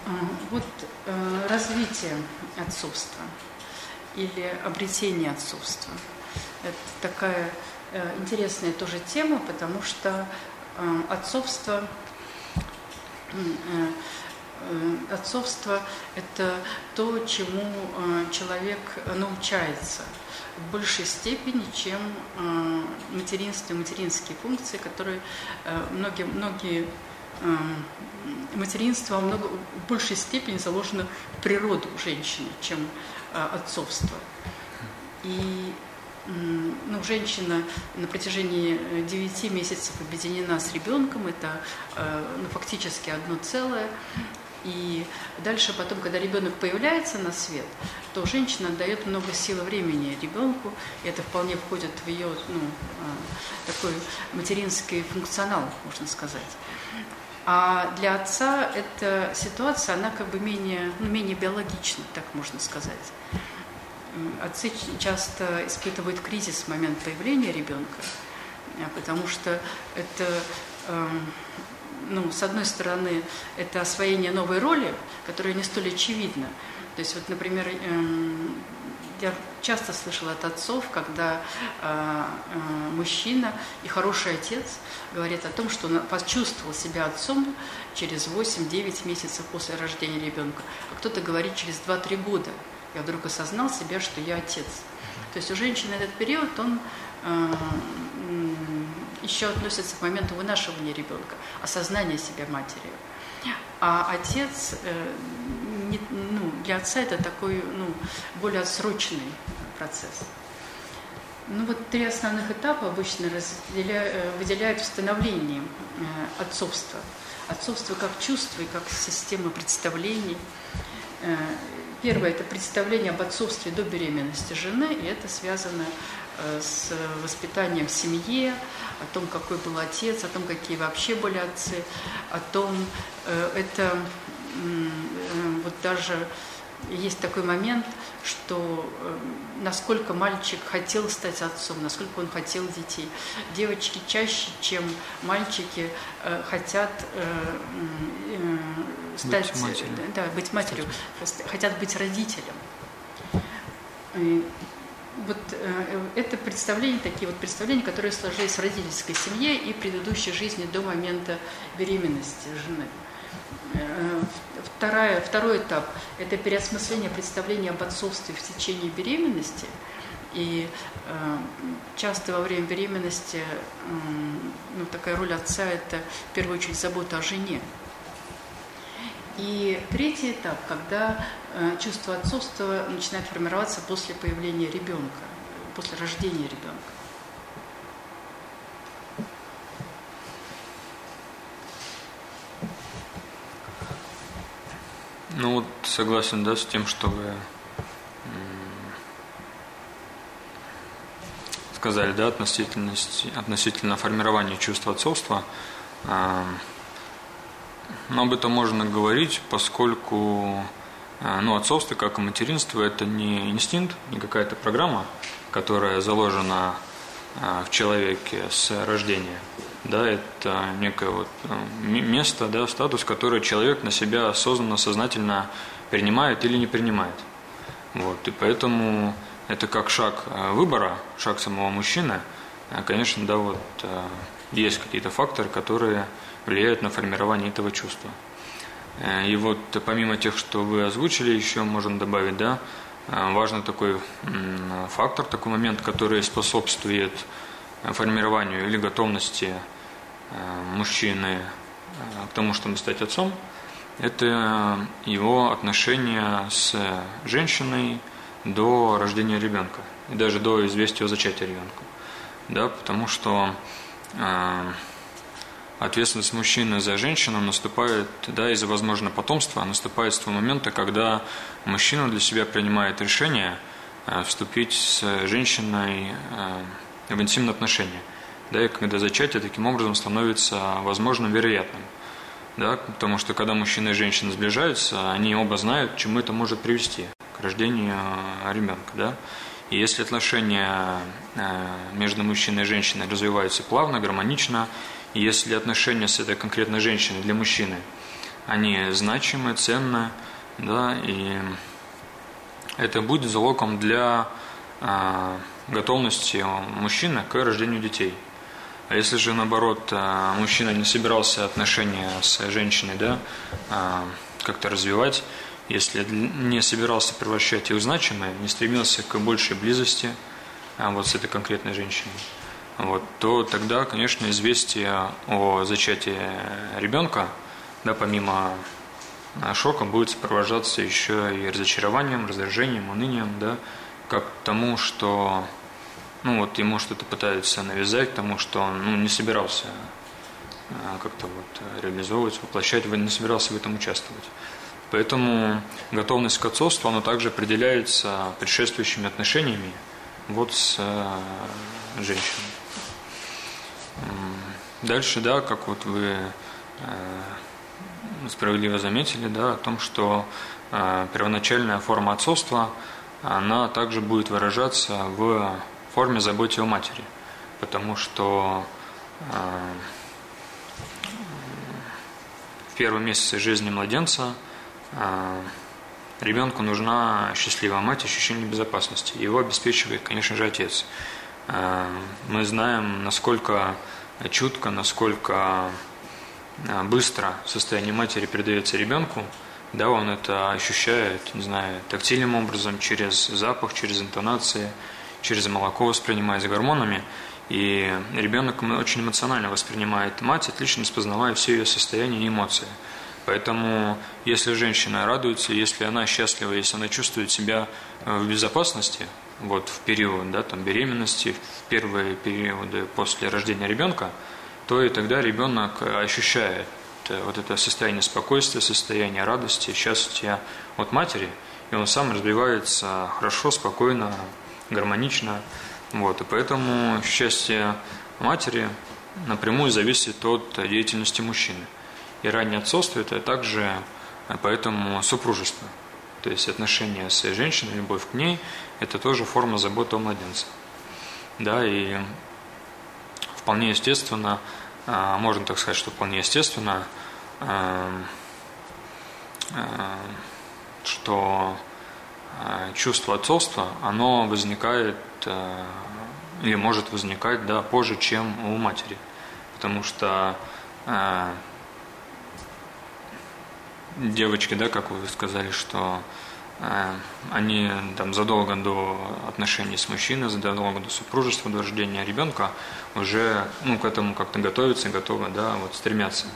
A: э, вот э, развитие отцовства или обретение отцовства – это такая э, интересная тоже тема, потому что э, отцовство отцовство – это то, чему э, человек научается в большей степени, чем материнство и материнские функции, которые многие, многие материнство много, в большей степени заложено в природу женщины, чем отцовство. И ну, женщина на протяжении 9 э, месяцев объединена с ребенком, это э, ну, фактически одно целое. И дальше потом, когда ребенок появляется на свет, то женщина отдает много сил и времени ребенку, и это вполне входит в ее ну, э, такой материнский функционал, можно сказать. А для отца эта ситуация, она как бы менее, ну, менее биологична, так можно сказать отцы часто испытывают кризис в момент появления ребенка, а, потому что это, эм, ну, с одной стороны, это освоение новой роли, которая не столь очевидна. То есть, вот, например, эм, я часто слышала от отцов, когда э, э, мужчина и хороший отец говорит о том, что он почувствовал себя отцом через 8-9 месяцев после рождения ребенка, а кто-то говорит через 2-3 года я вдруг осознал себя, что я отец. То есть у женщины этот период, он э, еще относится к моменту вынашивания ребенка, осознания себя матерью. А отец, э, не, ну, для отца это такой ну, более отсроченный процесс. Ну вот три основных этапа обычно э, выделяют в становлении э, отцовства. Отцовство как чувство и как система представлений. Первое – это представление об отцовстве до беременности жены, и это связано э, с воспитанием в семье, о том, какой был отец, о том, какие вообще были отцы, о том, э, это э, вот даже есть такой момент, что насколько мальчик хотел стать отцом, насколько он хотел детей. Девочки чаще, чем мальчики, хотят стать, быть матерью. Да, быть матерью, хотят быть родителем. И вот э, это представления, такие вот представления, которые сложились в родительской семье и предыдущей жизни до момента беременности жены. Э, вторая, второй этап – это переосмысление представления об отцовстве в течение беременности. И э, часто во время беременности э, ну, такая роль отца – это в первую очередь забота о жене. И третий этап, когда э, чувство отцовства начинает формироваться после появления ребенка, после рождения ребенка.
B: Ну вот согласен, да, с тем, что вы сказали, да, относительно, относительно формирования чувства отцовства. Но об этом можно говорить, поскольку э, ну, отцовство, как и материнство, это не инстинкт, не какая-то программа, которая заложена э, в человеке с рождения. Да, это некое вот э, место, да, статус, который человек на себя осознанно, сознательно принимает или не принимает. Вот, и поэтому это как шаг выбора, шаг самого мужчины. Конечно, да, вот есть какие-то факторы, которые влияют на формирование этого чувства. Э, и вот помимо тех, что вы озвучили, еще можно добавить, да, важный такой фактор, такой момент, который способствует формированию или готовности мужчины к тому, чтобы стать отцом, это его отношения с женщиной до рождения ребенка и даже до известия о зачатии ребенка. Да, потому что э, ответственность мужчины за женщину наступает, да, из-за возможного потомства, наступает с того момента, когда мужчина для себя принимает решение э, вступить с женщиной э, в интимные отношения. Да, и когда зачатие таким образом становится возможным, вероятным. Да, потому что когда мужчина и женщина сближаются, они оба знают, к чему это может привести, к рождению ребенка. Да? И если отношения э, между мужчиной и женщиной развиваются плавно, гармонично, и если отношения с этой конкретной женщиной для мужчины, они значимы, ценны, да, и это будет залогом для э, готовности мужчины к рождению детей. А если же наоборот э, мужчина не собирался отношения с женщиной, да, как-то развивать, если не собирался превращать их в значимые, не стремился к большей близости вот с этой конкретной женщиной, вот, то тогда, конечно, известие о зачатии ребенка, да, помимо шока, будет сопровождаться еще и разочарованием, раздражением, унынием, да, как тому, что ну, вот ему что-то пытаются навязать, тому, что он ну, не собирался а, как-то вот реализовывать, воплощать, не собирался в этом участвовать. Поэтому готовность к отцовству, она также определяется предшествующими отношениями вот с э, женщиной. Дальше, да, как вот вы э, справедливо заметили, да, о том, что э, первоначальная форма отцовства, она также будет выражаться в форме заботы о матери, потому что в первые месяцы жизни младенца – а, ребенку нужна счастливая мать, ощущение безопасности. Его обеспечивает, конечно же, отец. А, мы знаем, насколько чутко, насколько быстро состояние матери передается ребенку. Да, он это ощущает, не знаю, тактильным образом, через запах, через интонации, через молоко воспринимает с гормонами. И ребенок очень эмоционально воспринимает мать, отлично распознавая все ее состояния и эмоции. Поэтому, если женщина радуется, если она счастлива, если она чувствует себя э, в безопасности, вот в период да, там, беременности, в первые периоды после рождения ребенка, то и тогда ребенок ощущает э, вот это состояние спокойствия, состояние радости, счастья от матери, и он сам развивается хорошо, спокойно, гармонично. Вот, и поэтому счастье матери напрямую зависит от деятельности мужчины и раннее отцовство – это также э, поэтому супружество. То есть отношения с женщиной, любовь к ней – это тоже форма заботы о младенце. Да, и вполне естественно, э, можно так сказать, что вполне естественно, э, что чувство отцовства, оно возникает или может возникать да, позже, чем у матери. Потому что девочки, да, как вы сказали, что э, они там задолго до отношений с мужчиной, задолго до супружества, до рождения ребенка уже ну, к этому как-то готовятся, готовы, да, вот стремятся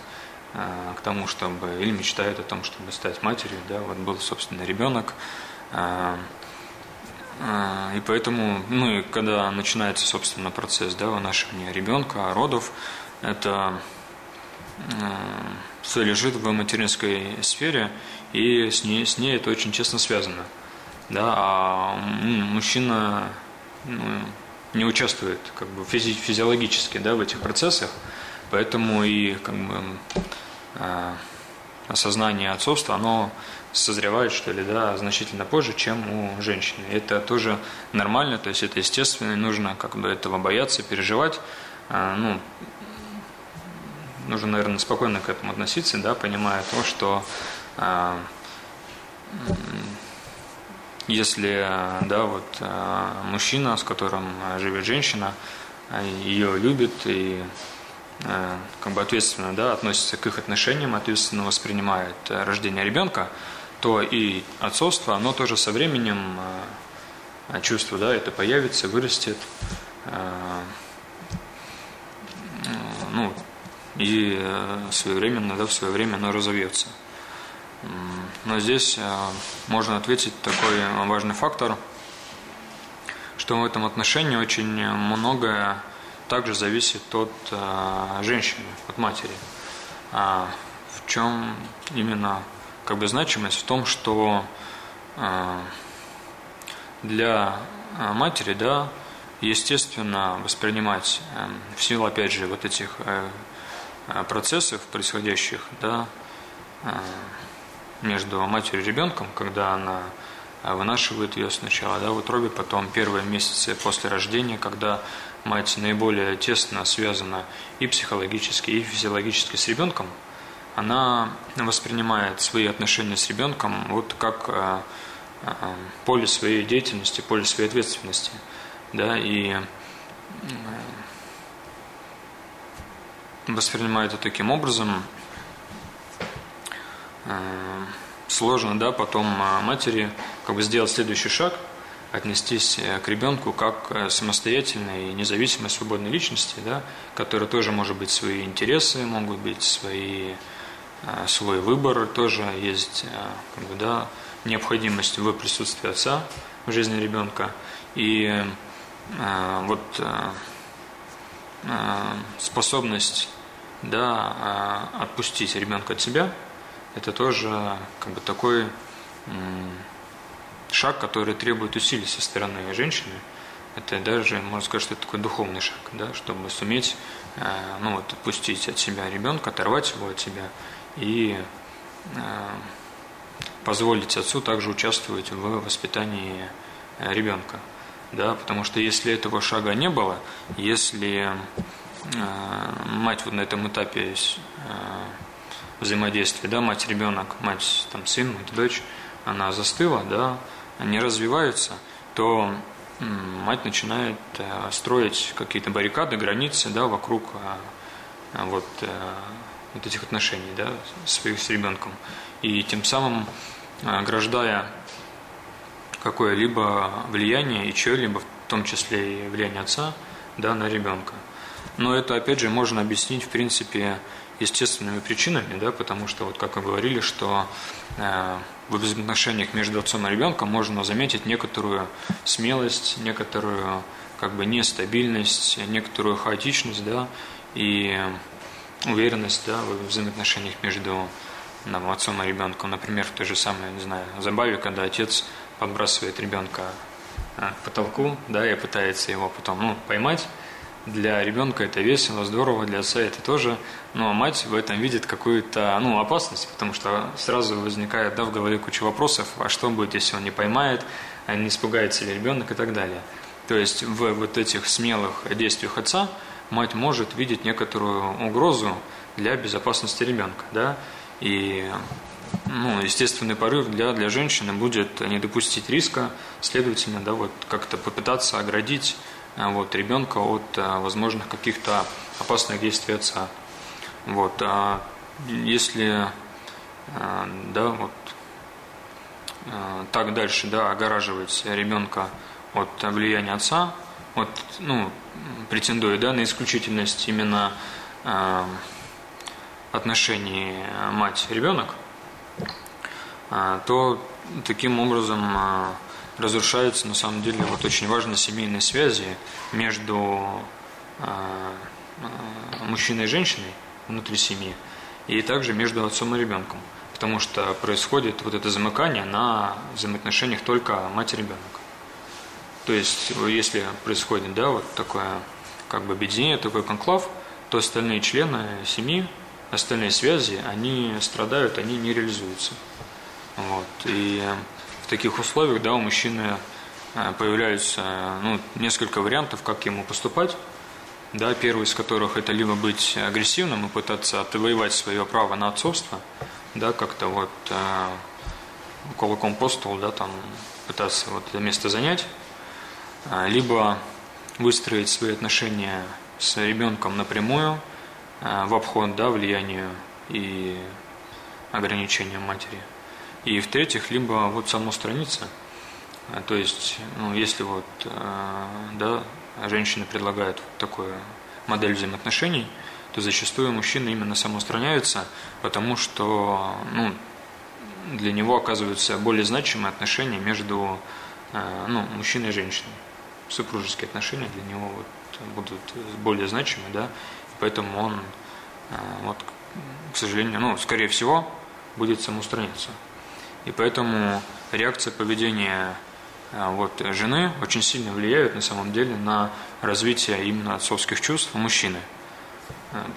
B: э, к тому, чтобы, или мечтают о том, чтобы стать матерью, да, вот был, собственно, ребенок, э, э, и поэтому, ну и когда начинается, собственно, процесс да, вынашивания ребенка, родов, это все лежит в материнской сфере, и с ней, с ней это очень честно связано. Да, а мужчина ну, не участвует как бы физи физиологически да, в этих процессах, поэтому и как бы, э, осознание отцовства, оно созревает, что ли, да, значительно позже, чем у женщины. Это тоже нормально, то есть это естественно, нужно как бы этого бояться, переживать. А, ну, нужно, наверное, спокойно к этому относиться, да, понимая то, что э, если да, вот, э, мужчина, с которым живет женщина, ее любит и э, как бы ответственно да, относится к их отношениям, ответственно воспринимает рождение ребенка, то и отцовство, оно тоже со временем чувство, да, это появится, вырастет, ну, и своевременно, да, в свое время оно разовьется. Но здесь можно ответить такой важный фактор, что в этом отношении очень многое также зависит от женщины, от матери. А в чем именно как бы значимость? В том, что а, для а, матери, да, естественно, воспринимать эм, в силу, опять же, вот этих э, э, процессов, происходящих, да, э, между матерью и ребенком, когда она вынашивает ее сначала да, в утробе, потом первые месяцы после рождения, когда мать наиболее тесно связана и психологически, и физиологически с ребенком, она воспринимает свои отношения с ребенком вот как э, э, поле своей деятельности, поле своей ответственности. Да, и э, воспринимает это таким образом, сложно, да, потом матери как бы сделать следующий шаг – отнестись к ребенку как самостоятельной и независимой свободной личности, да, которая тоже может быть свои интересы, могут быть свои, свой выбор, тоже есть бы, да, необходимость в присутствии отца в жизни ребенка. И вот способность да, отпустить ребенка от себя, это тоже как бы такой шаг, который требует усилий со стороны женщины. Это даже, можно сказать, что это такой духовный шаг, да, чтобы суметь ну, вот, отпустить от себя ребенка, оторвать его от себя и э, позволить отцу также участвовать в воспитании э, ребенка. Да, потому что если этого шага не было, если мать вот на этом этапе взаимодействия, да, мать-ребенок, мать, там, сын, мать, дочь, она застыла, да, не развиваются, то мать начинает э, строить какие-то баррикады, границы да, вокруг э, вот, э, вот этих отношений да, своих с ребенком. И тем самым ограждая какое-либо влияние и чье-либо, в том числе и влияние отца, да, на ребенка. Но это, опять же, можно объяснить, в принципе, естественными причинами, да, потому что, вот как мы говорили, что э, в взаимоотношениях между отцом и ребенком можно заметить некоторую смелость, некоторую как бы нестабильность, некоторую хаотичность, да, и уверенность, да, в взаимоотношениях между нам, отцом и ребенком. Например, в той же самой, не знаю, забаве, когда отец подбрасывает ребенка э, к потолку, да, и пытается его потом, ну, поймать, для ребенка это весело, здорово, для отца это тоже, но мать в этом видит какую-то ну, опасность, потому что сразу возникает да, в голове куча вопросов, а что будет, если он не поймает, а не испугается ли ребенок и так далее. То есть в вот этих смелых действиях отца мать может видеть некоторую угрозу для безопасности ребенка. Да? И ну, естественный порыв для, для женщины будет не допустить риска, следовательно, да, вот как-то попытаться оградить а, вот, ребенка от а, возможных каких-то опасных действий отца. Вот, а если а, да, вот, так дальше да, огораживать ребенка от влияния отца, вот, ну, претендуя да, на исключительность именно э, отношений мать-ребенок, э, то таким образом э, разрушаются на самом деле вот очень важные семейные связи между э, э, мужчиной и женщиной внутри семьи и также между отцом и ребенком. Потому что происходит вот это замыкание на взаимоотношениях только мать и ребенок. То есть, если происходит да, вот такое как бы объединение, такой конклав, то остальные члены семьи, остальные связи, они страдают, они не реализуются. Вот. И в таких условиях да, у мужчины э, появляются ну, несколько вариантов, как ему поступать. Да, первый из которых это либо быть агрессивным и пытаться отвоевать свое право на отцовство, да, как-то вот э, кулаком по столу, да, там пытаться вот это место занять, э, либо выстроить свои отношения с ребенком напрямую, э, в обход да, влиянию и ограничениям матери – И в-третьих, либо вот самоустраниться. То есть, ну, если вот, да, женщина предлагает вот такую модель взаимоотношений, то зачастую мужчины именно самоустраняются, потому что ну, для него оказываются более значимые отношения между ну, мужчиной и женщиной. Супружеские отношения для него вот будут более значимы, да, поэтому он, э, вот, к сожалению, ну, скорее всего, будет самоустраняться. И поэтому реакция поведения э, вот, жены очень сильно влияет на самом деле на развитие именно отцовских чувств у мужчины.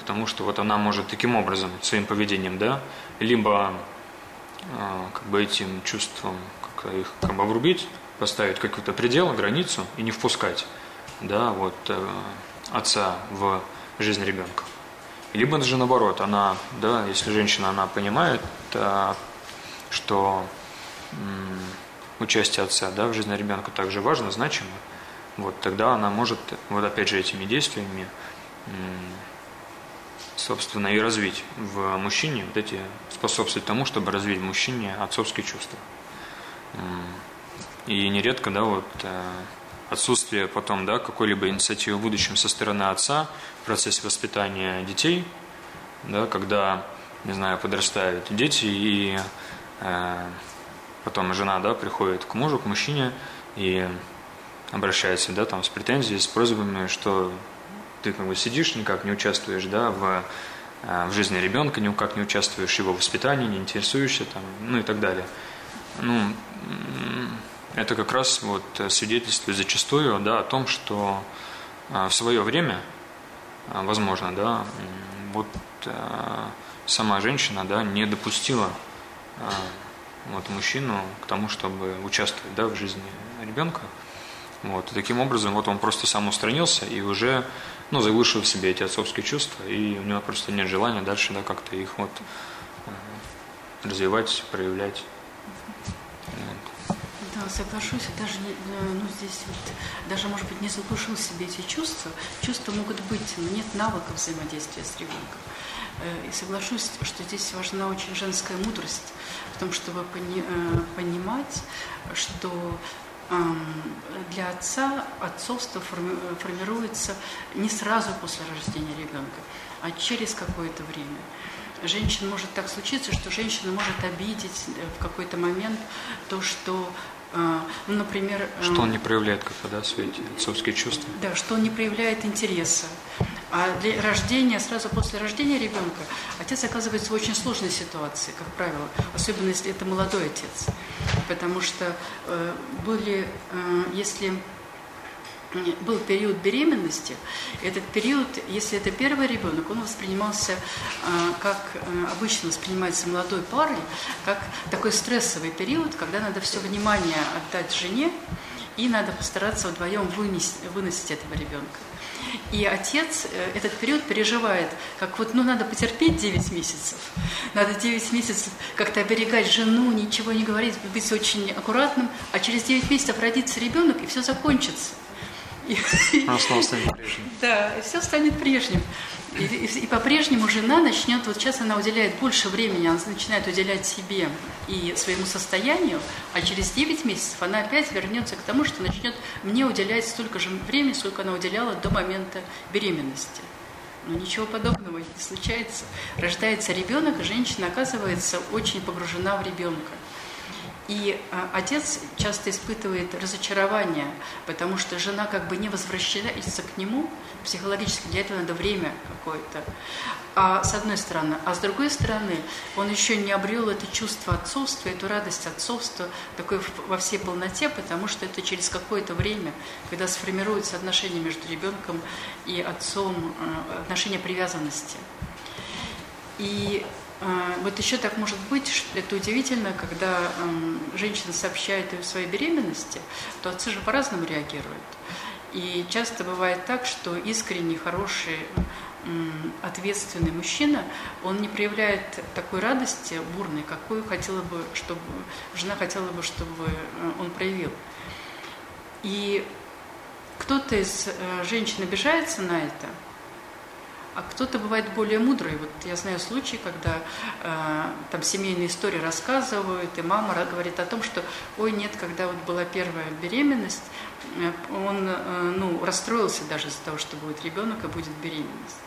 B: Потому что вот она может таким образом, своим поведением, да, либо как бы этим чувством как их как бы обрубить, поставить какой-то предел, границу и не впускать да, вот, э, отца в жизнь ребенка. Либо же наоборот, она, да, если женщина, она понимает, э, что участие отца да, в жизни ребенка также важно, значимо, вот, тогда она может, вот опять же, этими действиями собственно, и развить в мужчине вот эти, способствовать тому, чтобы развить в мужчине отцовские чувства. И нередко, да, вот э, отсутствие потом, да, какой-либо инициативы в будущем со стороны отца в процессе воспитания детей, да, когда, не знаю, подрастают дети и э, потом жена, да, приходит к мужу, к мужчине и обращается, да, там с претензией, с просьбами, что ты как бы сидишь, никак не участвуешь да, в, э, в жизни ребенка, никак не участвуешь в его воспитании, не интересуешься, там, ну и так далее. Ну, это как раз вот свидетельствует зачастую да, о том, что э, в свое время, э, возможно, да, вот сама женщина да, не допустила вот, мужчину к тому, чтобы участвовать да, в жизни ребенка. Вот, и таким образом вот он просто сам устранился и уже ну, заглушил в себе эти отцовские чувства, и у него просто нет желания дальше да, как-то их вот э, развивать, проявлять.
A: Соглашусь, даже э, ну, здесь вот, даже, может быть, не заглушил себе эти чувства. Чувства могут быть, но нет навыков взаимодействия с ребенком. Э, и соглашусь, что здесь важна очень женская мудрость в том, чтобы пони, понимать, что для отца отцовство формируется не сразу после рождения ребенка, а через какое-то время. Женщина может так случиться, что женщина может обидеть э, в какой-то момент то, что ну, например...
B: Что он не проявляет как-то, да, свои отцовские чувства?
A: Да, что он не проявляет интереса. А для рождения, сразу после рождения ребенка, отец оказывается в очень сложной ситуации, как правило, особенно если это молодой отец. Потому что э, были, э, если был период беременности. Этот период, если это первый ребенок, он воспринимался, а, как э, обычно воспринимается молодой парой, как такой стрессовый период, когда надо все внимание отдать жене, и надо постараться вдвоем вынести, выносить этого ребенка. И отец э, этот период переживает, как вот, ну, надо потерпеть 9 месяцев. Надо 9 месяцев как-то оберегать жену, ничего не говорить, быть очень аккуратным, а через 9 месяцев родится ребенок, и все закончится.
B: Она снова станет прежним.
A: Да, и все станет прежним. И, и, и по-прежнему жена начнет, вот сейчас она уделяет больше времени, она начинает уделять себе и своему состоянию, а через 9 месяцев она опять вернется к тому, что начнет мне уделять столько же времени, сколько она уделяла до момента беременности. Но ничего подобного не случается. Рождается ребенок, и женщина оказывается очень погружена в ребенка. И а, отец часто испытывает разочарование, потому что жена как бы не возвращается к нему психологически, для этого надо время какое-то. А, с одной стороны. А с другой стороны, он еще не обрел это чувство отцовства, эту радость отцовства такой во всей полноте, потому что это через какое-то время, когда сформируются отношения между ребенком и отцом, а, отношения привязанности. И вот еще так может быть, это удивительно, когда женщина сообщает о своей беременности, то отцы же по-разному реагируют. И часто бывает так, что искренний, хороший, ответственный мужчина, он не проявляет такой радости бурной, какую хотела бы, чтобы жена хотела бы, чтобы э, он проявил. И кто-то из э, женщин обижается на это – а кто-то бывает более мудрый. Вот я знаю случаи, когда э, там семейные истории рассказывают, и мама говорит о том, что, ой, нет, когда вот была первая беременность, э, он э, ну, расстроился даже из-за того, что будет ребенок и будет беременность.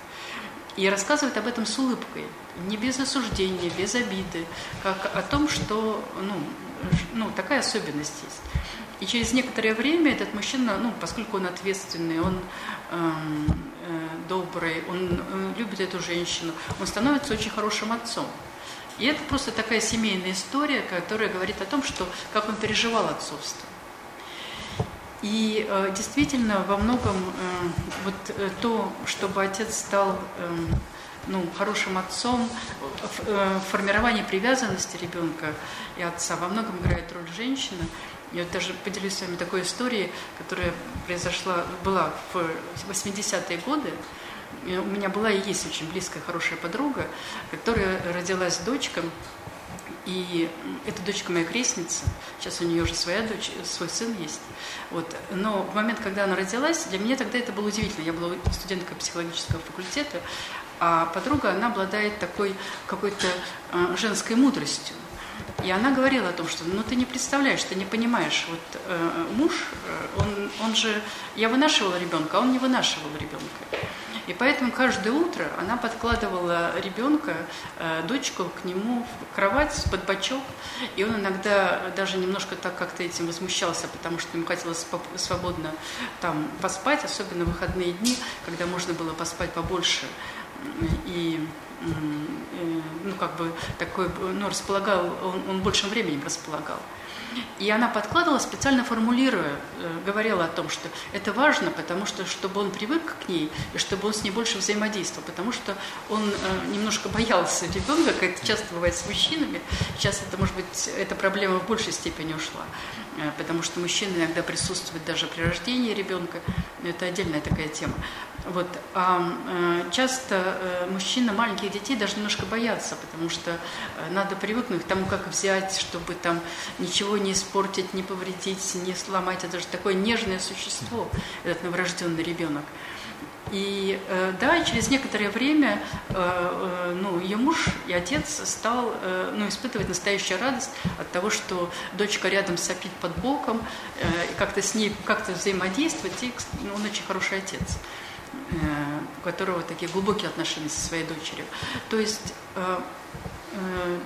A: И рассказывает об этом с улыбкой, не без осуждения, без обиды, как о том, что ну, ну, такая особенность есть. И через некоторое время этот мужчина, ну, поскольку он ответственный, он добрый, он э, любит эту женщину, он становится очень хорошим отцом. И это просто такая семейная история, которая говорит о том, что как он переживал отцовство. И э, действительно во многом э, вот э, то, чтобы отец стал э, ну, хорошим отцом, в, э, формировании привязанности ребенка и отца во многом играет роль женщина. Я даже поделюсь с вами такой историей, которая произошла, была в 80-е годы. У меня была и есть очень близкая, хорошая подруга, которая родилась дочкой, и эта дочка моя крестница, сейчас у нее уже своя дочь, свой сын есть. Вот. Но в момент, когда она родилась, для меня тогда это было удивительно. Я была студенткой психологического факультета, а подруга, она обладает такой какой-то э, женской мудростью. И она говорила о том, что ну ты не представляешь, ты не понимаешь, вот э, муж, э, он, он же, я вынашивала ребенка, а он не вынашивал ребенка. И поэтому каждое утро она подкладывала ребенка, э, дочку к нему в кровать под бочок, и он иногда даже немножко так как-то этим возмущался, потому что ему хотелось свободно там поспать, особенно в выходные дни, когда можно было поспать побольше. И ну, как бы такой, ну, располагал, он, он большим временем располагал. И она подкладывала, специально формулируя, э, говорила о том, что это важно, потому что, чтобы он привык к ней, и чтобы он с ней больше взаимодействовал, потому что он э, немножко боялся ребенка, как это часто бывает с мужчинами. Сейчас это, может быть, эта проблема в большей степени ушла, э, потому что мужчины иногда присутствуют даже при рождении ребенка. Это отдельная такая тема. Вот. А э, часто э, мужчины маленьких детей даже немножко боятся, потому что э, надо привыкнуть к тому, как взять, чтобы там ничего не испортить, не повредить, не сломать. Это же такое нежное существо, этот новорожденный ребенок. И да, через некоторое время ну, ее муж и отец стал ну, испытывать настоящую радость от того, что дочка рядом сопит под боком, и как-то с ней как-то взаимодействовать, и ну, он очень хороший отец. Э, у которого такие глубокие отношения со своей дочерью. То есть, э, э,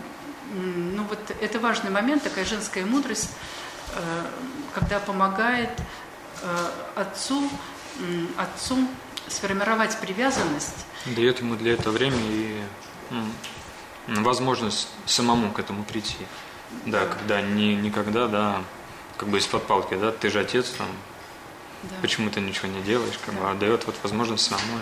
A: ну вот это важный момент, такая женская мудрость, когда помогает отцу, отцу сформировать привязанность.
B: Дает ему для этого время и возможность самому к этому прийти. Да, когда не никогда, да, как бы из-под палки, да, ты же отец, там, да. почему ты ничего не делаешь, как да. бы, а дает вот возможность самому.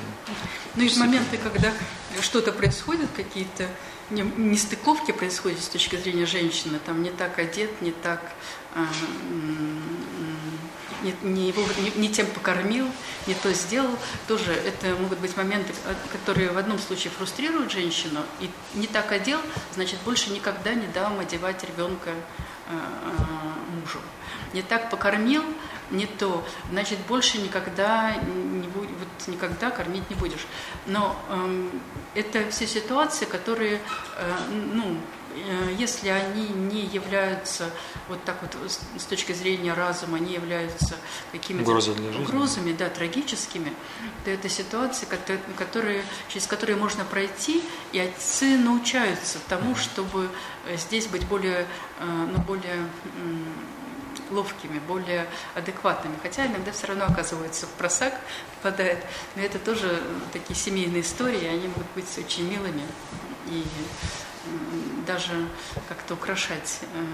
A: Ну и в моменты, когда что-то происходит, какие-то нестыковки происходят с точки зрения женщины, там не так одет, не так, э, не, не, его, не, не тем покормил, не то сделал, тоже это могут быть моменты, которые в одном случае фрустрируют женщину, и не так одел, значит, больше никогда не дам одевать ребенка э, э, мужу. Не так покормил, не то, значит, больше никогда, не будь, вот никогда кормить не будешь. Но э, это все ситуации, которые, э, ну, э, если они не являются вот так вот с точки зрения разума, они являются какими-то угрозами, да, трагическими, то это ситуации, которые, через которые можно пройти, и отцы научаются тому, чтобы здесь быть более, э, ну, более ловкими, более адекватными. Хотя иногда все равно оказывается в просак попадает. Но это тоже такие семейные истории, они могут быть очень милыми и даже как-то украшать э,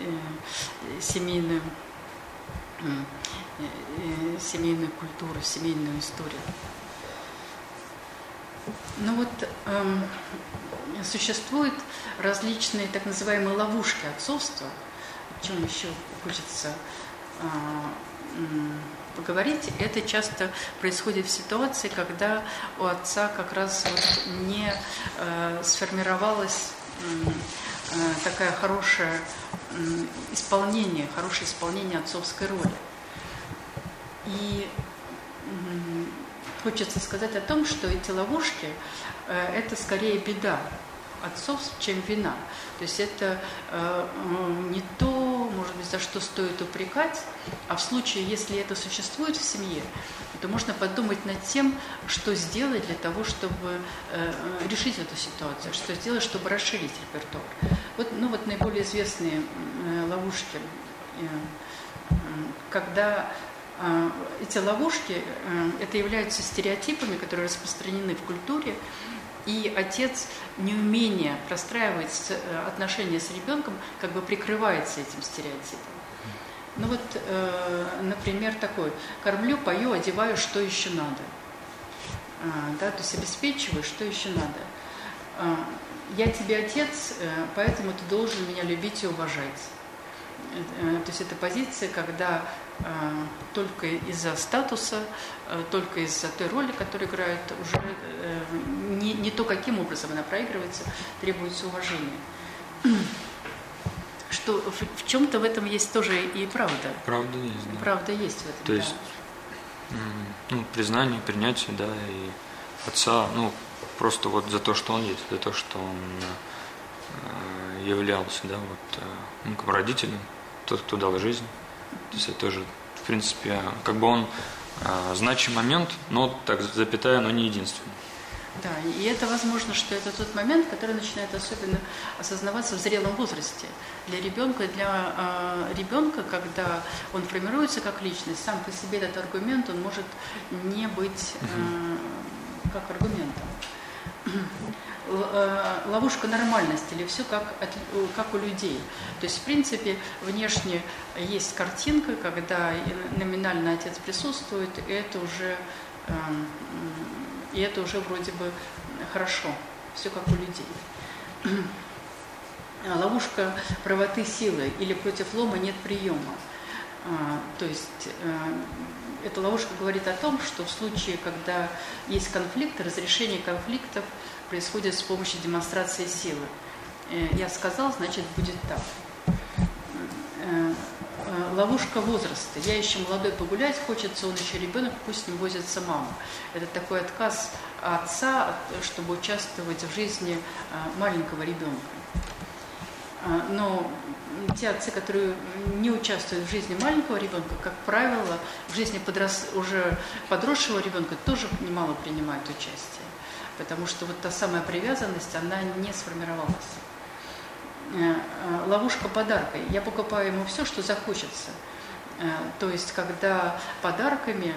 A: э, семейную, э, семейную культуру, семейную историю. Ну вот эм, существуют различные так называемые ловушки отцовства – о чем еще хочется а, поговорить, это часто происходит в ситуации, когда у отца как раз вот не э, сформировалась э, такая хорошая э, исполнение, хорошее исполнение отцовской роли. И хочется сказать о том, что эти ловушки – это скорее беда отцов, чем вина. То есть это не то, может быть, за что стоит упрекать, а в случае, если это существует в семье, то можно подумать над тем, что сделать для того, чтобы э, решить эту ситуацию, что сделать, чтобы расширить репертуар. Вот, ну, вот наиболее известные э, ловушки, э, когда э, эти ловушки, э, это являются стереотипами, которые распространены в культуре, и отец неумение простраивать э, отношения с ребенком как бы прикрывается этим стереотипом. Ну вот, э, например, такой, кормлю, пою, одеваю, что еще надо. А, да, то есть обеспечиваю, что еще надо. А, я тебе отец, э, поэтому ты должен меня любить и уважать. То есть это позиция, когда э, только из-за статуса, только из-за той роли, которую играет, уже не, не то, каким образом она проигрывается, требуется уважение что в, в чем-то в этом есть тоже и правда.
B: Правда есть, да.
A: Правда есть в этом,
B: То есть,
A: да.
B: ну, признание, принятие, да, и отца, ну, просто вот за то, что он есть, за то, что он э, являлся, да, вот, э, ну, как родителем, тот, кто дал жизнь. То есть это тоже, в принципе, как бы он э, значимый момент, но так запятая, но не единственный.
A: Да, и это возможно, что это тот момент, который начинает особенно осознаваться в зрелом возрасте. Для ребенка, для э, ребенка, когда он формируется как личность, сам по себе этот аргумент, он может не быть э, как аргументом. Ловушка нормальности или все как, как у людей. То есть, в принципе, внешне есть картинка, когда номинально отец присутствует, и это уже и это уже вроде бы хорошо, все как у людей. Ловушка правоты силы или против лома нет приема. А, то есть э, эта ловушка говорит о том, что в случае, когда есть конфликт, разрешение конфликтов происходит с помощью демонстрации силы. Э, я сказал, значит будет так. Э, ловушка возраста. Я еще молодой погулять, хочется, он еще ребенок, пусть ним возится мама. Это такой отказ отца, чтобы участвовать в жизни э, маленького ребенка. Э, но те отцы, которые не участвуют в жизни маленького ребенка, как правило, в жизни подрос... уже подросшего ребенка тоже немало принимают участие. Потому что вот та самая привязанность, она не сформировалась. Э, э, ловушка подарка. Я покупаю ему все, что захочется. Э, то есть, когда подарками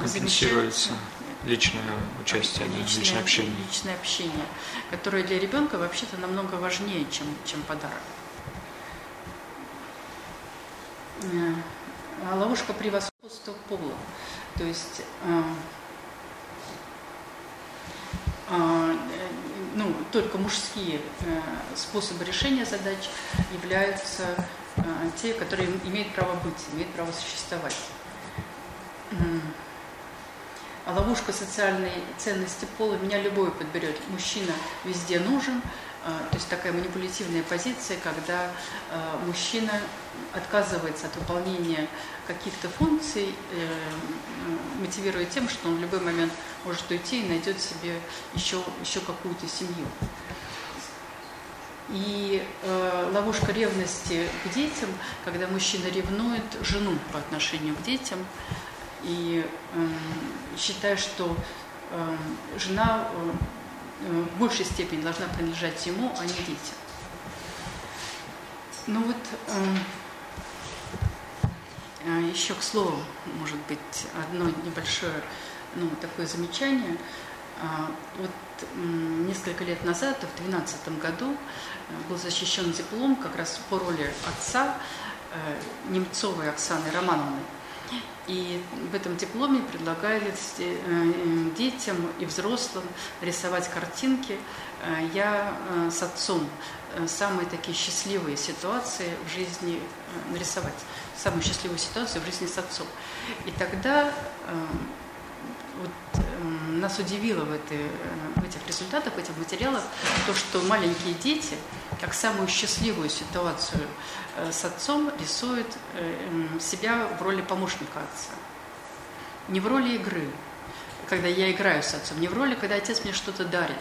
B: компенсируется личное участие, личное, личное общение.
A: Личное общение, которое для ребенка вообще-то намного важнее, чем, чем подарок. Ловушка превосходства пола. То есть ну, только мужские э, способы решения задач являются э, те, которые имеют право быть, имеют право существовать. Ловушка социальной ценности пола меня любой подберет. Мужчина везде нужен, то есть такая манипулятивная позиция, когда мужчина отказывается от выполнения каких-то функций, мотивируя тем, что он в любой момент может уйти и найдет себе еще, еще какую-то семью. И э, ловушка ревности к детям, когда мужчина ревнует жену по отношению к детям, и э, считая, что э, жена э, в большей степени должна принадлежать ему, а не детям. Ну вот э, э еще к слову, может быть, одно небольшое ну, такое замечание. Вот несколько лет назад, в 2012 году, э, был защищен диплом как раз по роли отца э, Немцовой Оксаны Романовны. И в этом дипломе предлагали э, детям и взрослым рисовать картинки. Я с отцом самые такие счастливые ситуации в жизни нарисовать. Самую счастливую ситуацию в жизни с отцом. И тогда вот, э, нас удивило в, этой, э, в этих результатах, в этих материалах, то, что маленькие дети, как самую счастливую ситуацию э, с отцом, рисуют э, себя в роли помощника отца. Не в роли игры. когда я играю с отцом, не в роли, когда отец мне что-то дарит,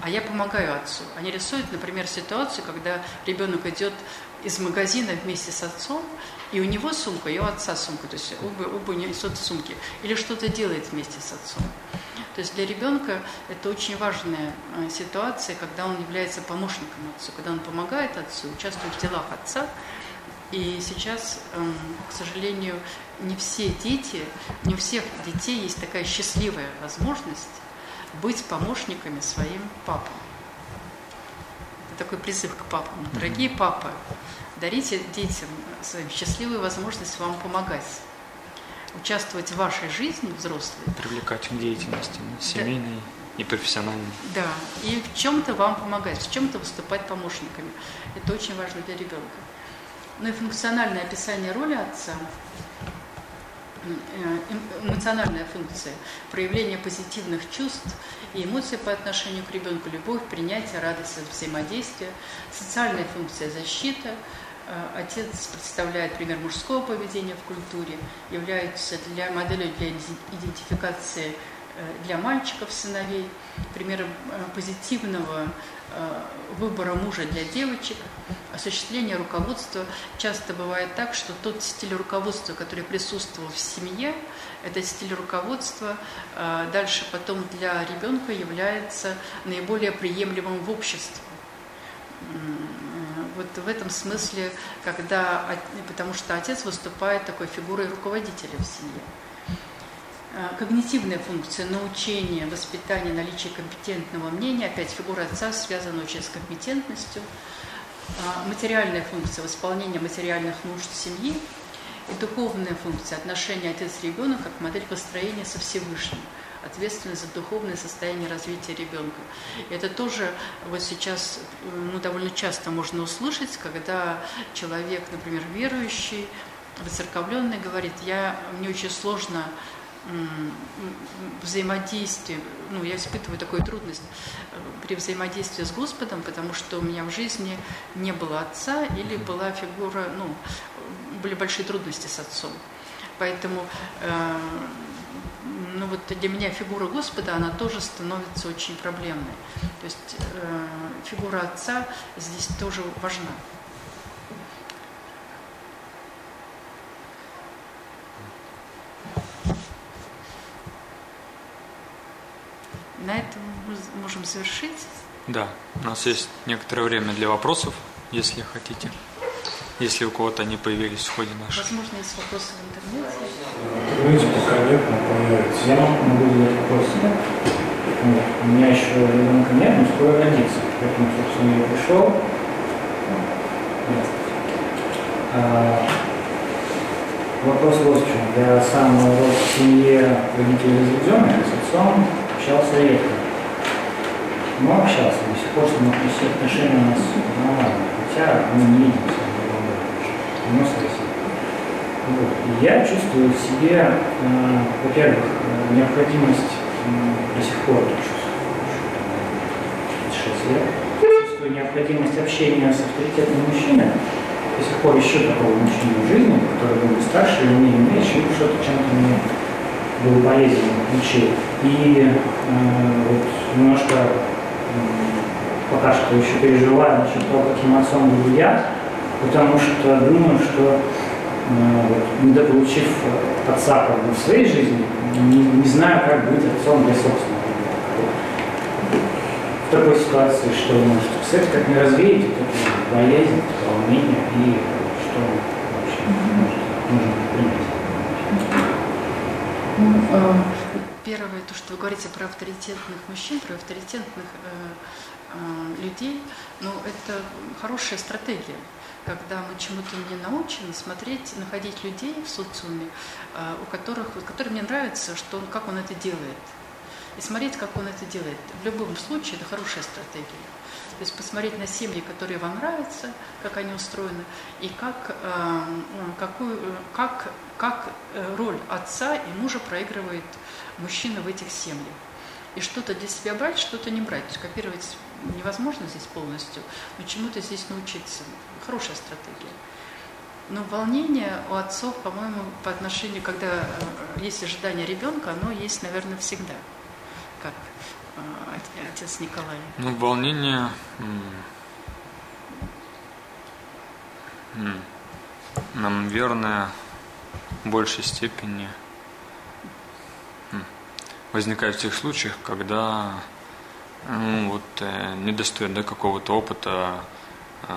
A: а я помогаю отцу. Они рисуют, например, ситуацию, когда ребенок идет из магазина вместе с отцом, и у него сумка, и у отца сумка, то есть оба, оба несут сумки, или что-то делает вместе с отцом. То есть для ребенка это очень важная э, ситуация, когда он является помощником отцу, когда он помогает отцу, участвует в делах отца. И сейчас, эм, к сожалению, не все дети, не у всех детей есть такая счастливая возможность быть помощниками своим папам. Это такой призыв к папам. Дорогие папы, дарите детям счастливую возможность вам помогать участвовать в вашей жизни взрослой.
B: Привлекать к деятельности, семейной да. и профессиональной.
A: Да, и в чем-то вам помогать, в чем-то выступать помощниками. Это очень важно для ребенка. Ну и функциональное описание роли отца, э, эмоциональная функция, проявление позитивных чувств и эмоций по отношению к ребенку, любовь, принятие, радость, взаимодействие, социальная функция защита, отец представляет пример мужского поведения в культуре, является для моделью для идентификации э, для мальчиков, сыновей, примером э, позитивного выбора мужа для девочек, осуществление руководства. Часто бывает так, что тот стиль руководства, который присутствовал в семье, этот стиль руководства дальше потом для ребенка является наиболее приемлемым в обществе вот в этом смысле, когда, потому что отец выступает такой фигурой руководителя в семье. А, когнитивная функция научения, воспитания, наличие компетентного мнения, опять фигура отца связана очень с компетентностью. А, материальная функция восполнения материальных нужд семьи и духовная функция отношения отец-ребенок как модель построения со Всевышним ответственность за духовное состояние развития ребенка. Это тоже вот сейчас ну, довольно часто можно услышать, когда человек, например, верующий, выцерковленный, говорит, я, мне очень сложно взаимодействие, ну, я испытываю такую трудность э, при взаимодействии с Господом, потому что у меня в жизни не было отца или была фигура, ну, были большие трудности с отцом. Поэтому э, ну вот для меня фигура Господа, она тоже становится очень проблемной. То есть э, фигура Отца здесь тоже важна. На этом мы можем завершить.
B: Да, у нас есть некоторое время для вопросов, если хотите. Если у кого-то они появились в ходе нашего.
A: Возможно, есть вопросы в интернете.
C: В интернете пока нет, но появится. Я могу задать вопрос. Вот. У меня еще ребенка нет, но скоро родится. Поэтому, собственно, я пришел. А, вопрос вот в чем. Я сам в семье родителей разведенных, с отцом общался редко. Но общался. До сих пор с отношения у нас нормальные. Хотя мы не видимся. 98. Я чувствую в себе, э, во-первых, э, необходимость до сих пор, 36 лет, чувствую необходимость общения с авторитетным мужчиной, до сих пор ищу такого мужчину в жизни, который был бы старше или умнее меня, ищу что-то чем-то мне был полезен, учил. И э, вот немножко пока что еще переживаю насчет того, каким отцом буду я, потому что думаю, что вот, недополучив отца как бы, в своей жизни, не, не знаю, как быть отцом для собственного. В такой ситуации, что можете писать, как не развеять эту болезнь, волнение и что вообще нужно, принять.
A: Ну, э, первое, то, что вы говорите про авторитетных мужчин, про авторитетных э, э, людей, ну, это хорошая стратегия когда мы чему-то не научены, смотреть, находить людей в социуме, а, у которых, которым мне нравится, что он, как он это делает. И смотреть, как он это делает. В любом случае, это хорошая стратегия. То есть посмотреть на семьи, которые вам нравятся, как они устроены, и как, а, какую, как, как э, роль отца и мужа проигрывает мужчина в этих семьях. И что-то для себя брать, что-то не брать. То есть копировать невозможно здесь полностью, но чему-то здесь научиться. Хорошая стратегия. Ну, волнение у отцов, по-моему, по отношению, когда э, есть ожидание ребенка, оно есть, наверное, всегда. Как э, отец Николай.
B: Ну, волнение... Наверное, в большей степени возникает в тех случаях, когда ну, вот, э, не достает да, какого-то опыта э,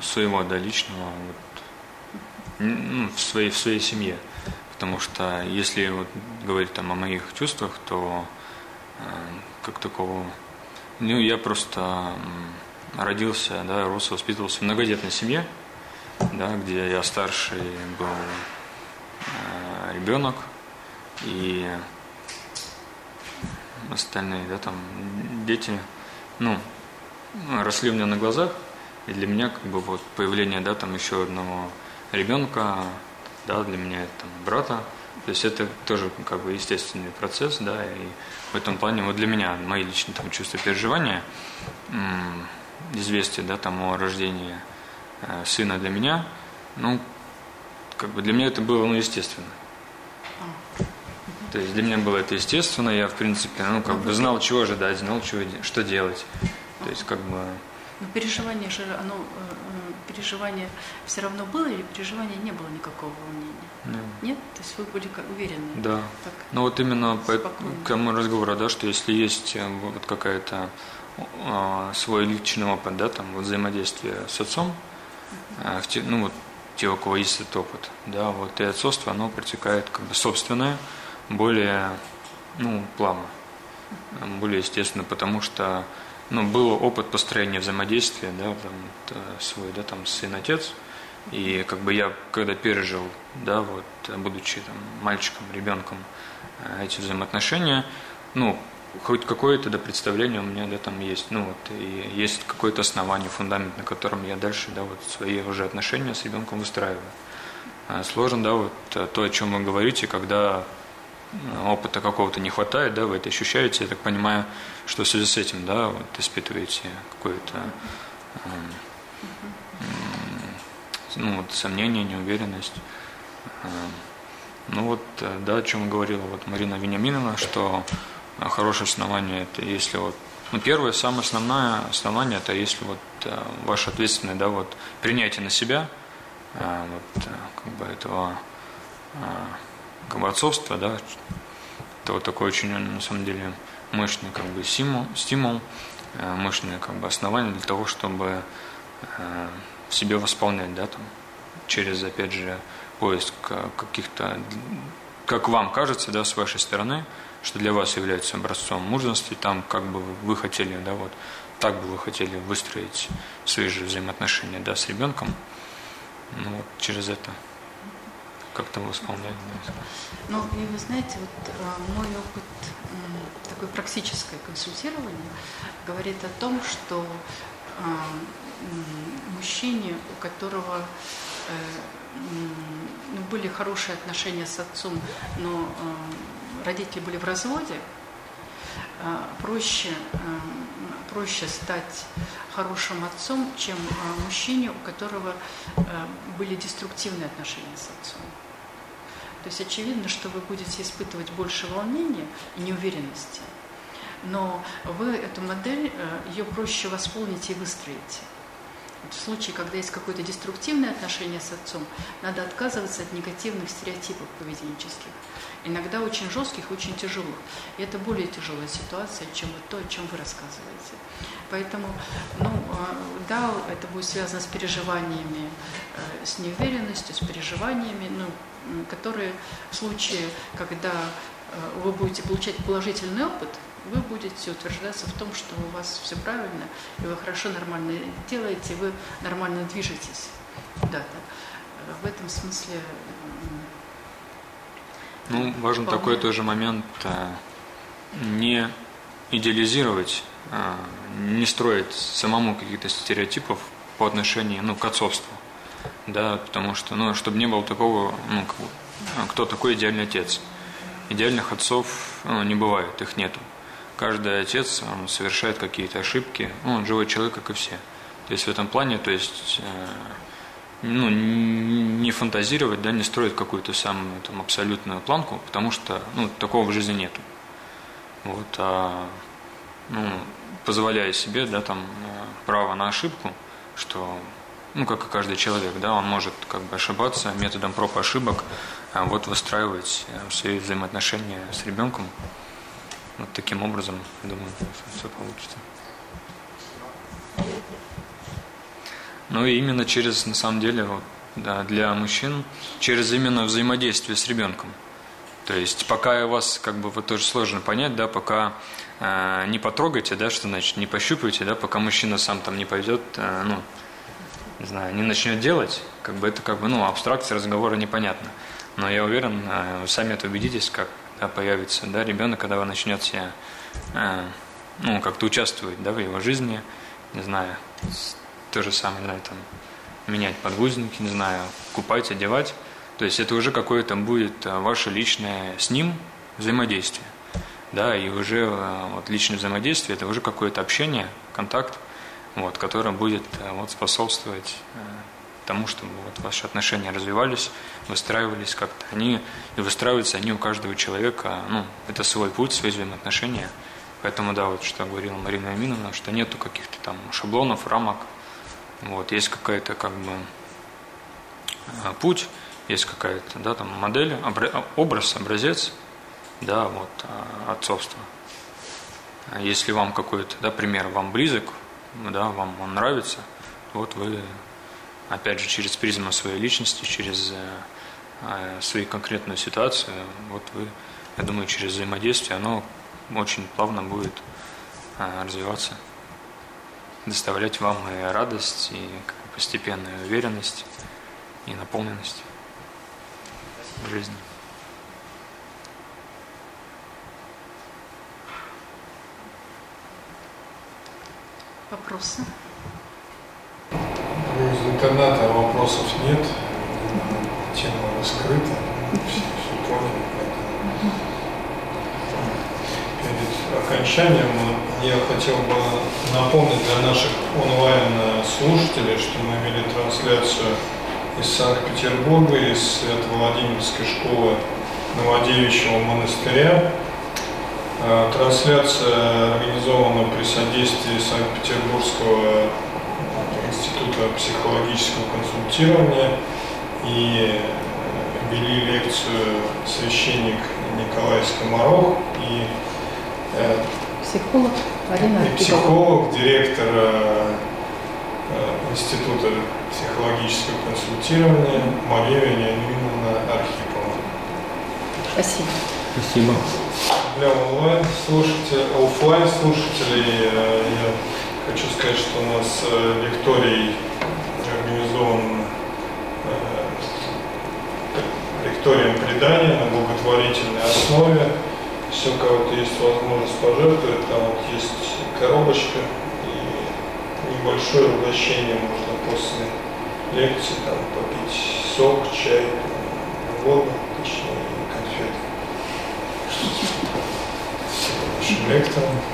B: своего да, личного вот, ну, в, своей, в своей семье. Потому что если вот, говорить там, о моих чувствах, то э, как такого... Ну, я просто родился, да, рос, воспитывался в многодетной семье, да, где я старший был э, ребенок, и остальные, да, там, дети, ну, росли у меня на глазах, и для меня, как бы, вот, появление, да, там, еще одного ребенка, да, для меня это там, брата, то есть это тоже как бы естественный процесс, да, и в этом плане вот для меня мои личные там чувства переживания, известие, да, там о рождении э, сына для меня, ну, как бы для меня это было, ну, естественно. То есть для меня было это естественно, я, в принципе, ну, как бы знал, чего ожидать, знал, чего, что делать. То есть, как бы...
A: Но переживание же, оно, э, э, переживание все равно было или переживания не было никакого волнения? Нет. Нет? То есть вы были уверены?
B: Да. Так, ну вот именно по, к тому разговору, да, что если есть э, вот какая-то э, свой личный опыт, да, там, вот взаимодействие с отцом, э, в те, ну вот те, у кого есть этот опыт, да, вот и отцовство, оно протекает как бы собственное, более ну, плавно, более естественно, потому что ну, был опыт построения взаимодействия, да, там, свой, да, там, сын-отец, и как бы я, когда пережил, да, вот, будучи там мальчиком, ребенком, э, эти взаимоотношения, ну, хоть какое-то да, представление у меня да, там есть, ну вот, и есть какое-то основание, фундамент, на котором я дальше, да, вот свои уже отношения с ребенком выстраиваю. Сложно, да, вот то, о чем вы говорите, когда опыта какого-то не хватает, да, вы это ощущаете, я так понимаю, что в связи с этим, да, вот испытываете какое-то ну, вот, сомнение, неуверенность. Ну вот, да, о чем говорила вот Марина Вениаминовна, что хорошее основание это если вот ну, первое, самое основное основание, это если вот ваше ответственное, да, вот принятие на себя, вот, как бы этого как бы отцовство, да, это вот такой очень, на самом деле, мощный как бы стимул, стимул э, мощное как бы основание для того, чтобы э, в себе восполнять, да, там, через, опять же, поиск каких-то, как вам кажется, да, с вашей стороны, что для вас является образцом мужественности, там, как бы вы хотели, да, вот, так бы вы хотели выстроить свои же взаимоотношения, да, с ребенком, ну, вот, через это как-то восполнять.
A: Ну, и вы знаете, вот э, мой опыт такое практическое консультирование говорит о том, что э, мужчине, у которого э, ну, были хорошие отношения с отцом, но родители были в разводе, проще, проще стать хорошим отцом, чем мужчине, у которого были деструктивные отношения с отцом. То есть очевидно, что вы будете испытывать больше волнения и неуверенности. Но вы эту модель, э, ее проще восполнить и выстроить. В случае, когда есть какое-то деструктивное отношение с отцом, надо отказываться от негативных стереотипов поведенческих. Иногда очень жестких, очень тяжелых. И это более тяжелая ситуация, чем вот то, о чем вы рассказываете. Поэтому, ну, э, да, это будет связано с переживаниями, э, с неуверенностью, с переживаниями, ну, которые в случае, когда э, вы будете получать положительный опыт, вы будете утверждаться в том, что у вас все правильно, и вы хорошо, нормально делаете, вы нормально движетесь куда-то. Э, в этом смысле...
B: Ну, важен вполне... такой тоже момент э, не идеализировать, не строить самому каких-то стереотипов по отношению ну, к отцовству да, потому что, ну, чтобы не было такого, ну, кто такой идеальный отец. Идеальных отцов ну, не бывает, их нету. Каждый отец он совершает какие-то ошибки, ну, он живой человек, как и все. То есть в этом плане, то есть, э, ну, не фантазировать, да, не строить какую-то самую там, абсолютную планку, потому что ну, такого в жизни нету. Вот, а, ну, позволяя себе да, там, право на ошибку, что, ну, как и каждый человек, да, он может как бы ошибаться методом проб ошибок, а вот выстраивать э, свои взаимоотношения с ребенком. Вот таким образом, я думаю, все получится. Ну и именно через, на самом деле, вот, да, для мужчин, через именно взаимодействие с ребенком. То есть пока у вас, как бы, вот тоже сложно понять, да, пока э, не потрогаете, да, что значит, не пощупаете, да, пока мужчина сам там не пойдет, э, ну, не знаю, не начнет делать, как бы это как бы, ну, абстракция разговора непонятна. Но я уверен, э, вы сами это убедитесь, как да, появится, да, ребенок, когда вы начнете, э, ну, как-то участвовать, да, в его жизни, не знаю, то же самое, не знаю, там, менять подгузники, не знаю, купать, одевать. То есть это уже какое-то будет э, ваше личное с ним взаимодействие. Да, и уже э, вот личное взаимодействие, это уже какое-то общение, контакт, вот, который будет э, вот, способствовать тому, чтобы вот ваши отношения развивались, выстраивались как-то. Они и выстраиваются они у каждого человека, ну, это свой путь, свои взаимоотношения. Поэтому, да, вот что говорила Марина Аминовна, что нету каких-то там шаблонов, рамок, вот, есть какая-то как бы э, путь, есть какая-то да, там модель, образ, образец, да, вот, э, отцовства. Если вам какой-то да, пример вам близок, да, вам он нравится, вот вы, опять же, через призму своей личности, через э, свою конкретную ситуацию, вот вы, я думаю, через взаимодействие оно очень плавно будет развиваться доставлять вам и радость, и постепенную уверенность, и наполненность в жизни.
A: Вопросы?
D: Из интернета вопросов нет, тема раскрыта, все, все поняли. Перед окончанием я хотел бы напомнить для наших онлайн-слушателей, что мы имели трансляцию из Санкт-Петербурга, из Свято-Владимирской школы Новодевичьего монастыря. А, трансляция организована при содействии Санкт-Петербургского института психологического консультирования и вели лекцию священник Николай Скоморох и
A: э, психолог
D: И психолог, директор э, э, Института психологического консультирования Мария Леонидовна Архипова.
A: Спасибо.
B: Спасибо.
D: Для онлайн слушателей, офлайн слушателей э, я хочу сказать, что у нас лекторий организован лекторием предания на благотворительной основе все, кого-то есть возможность пожертвовать, там вот есть коробочка и небольшое угощение можно после лекции там попить сок, чай, воду, точнее, конфеты. Нашим интересную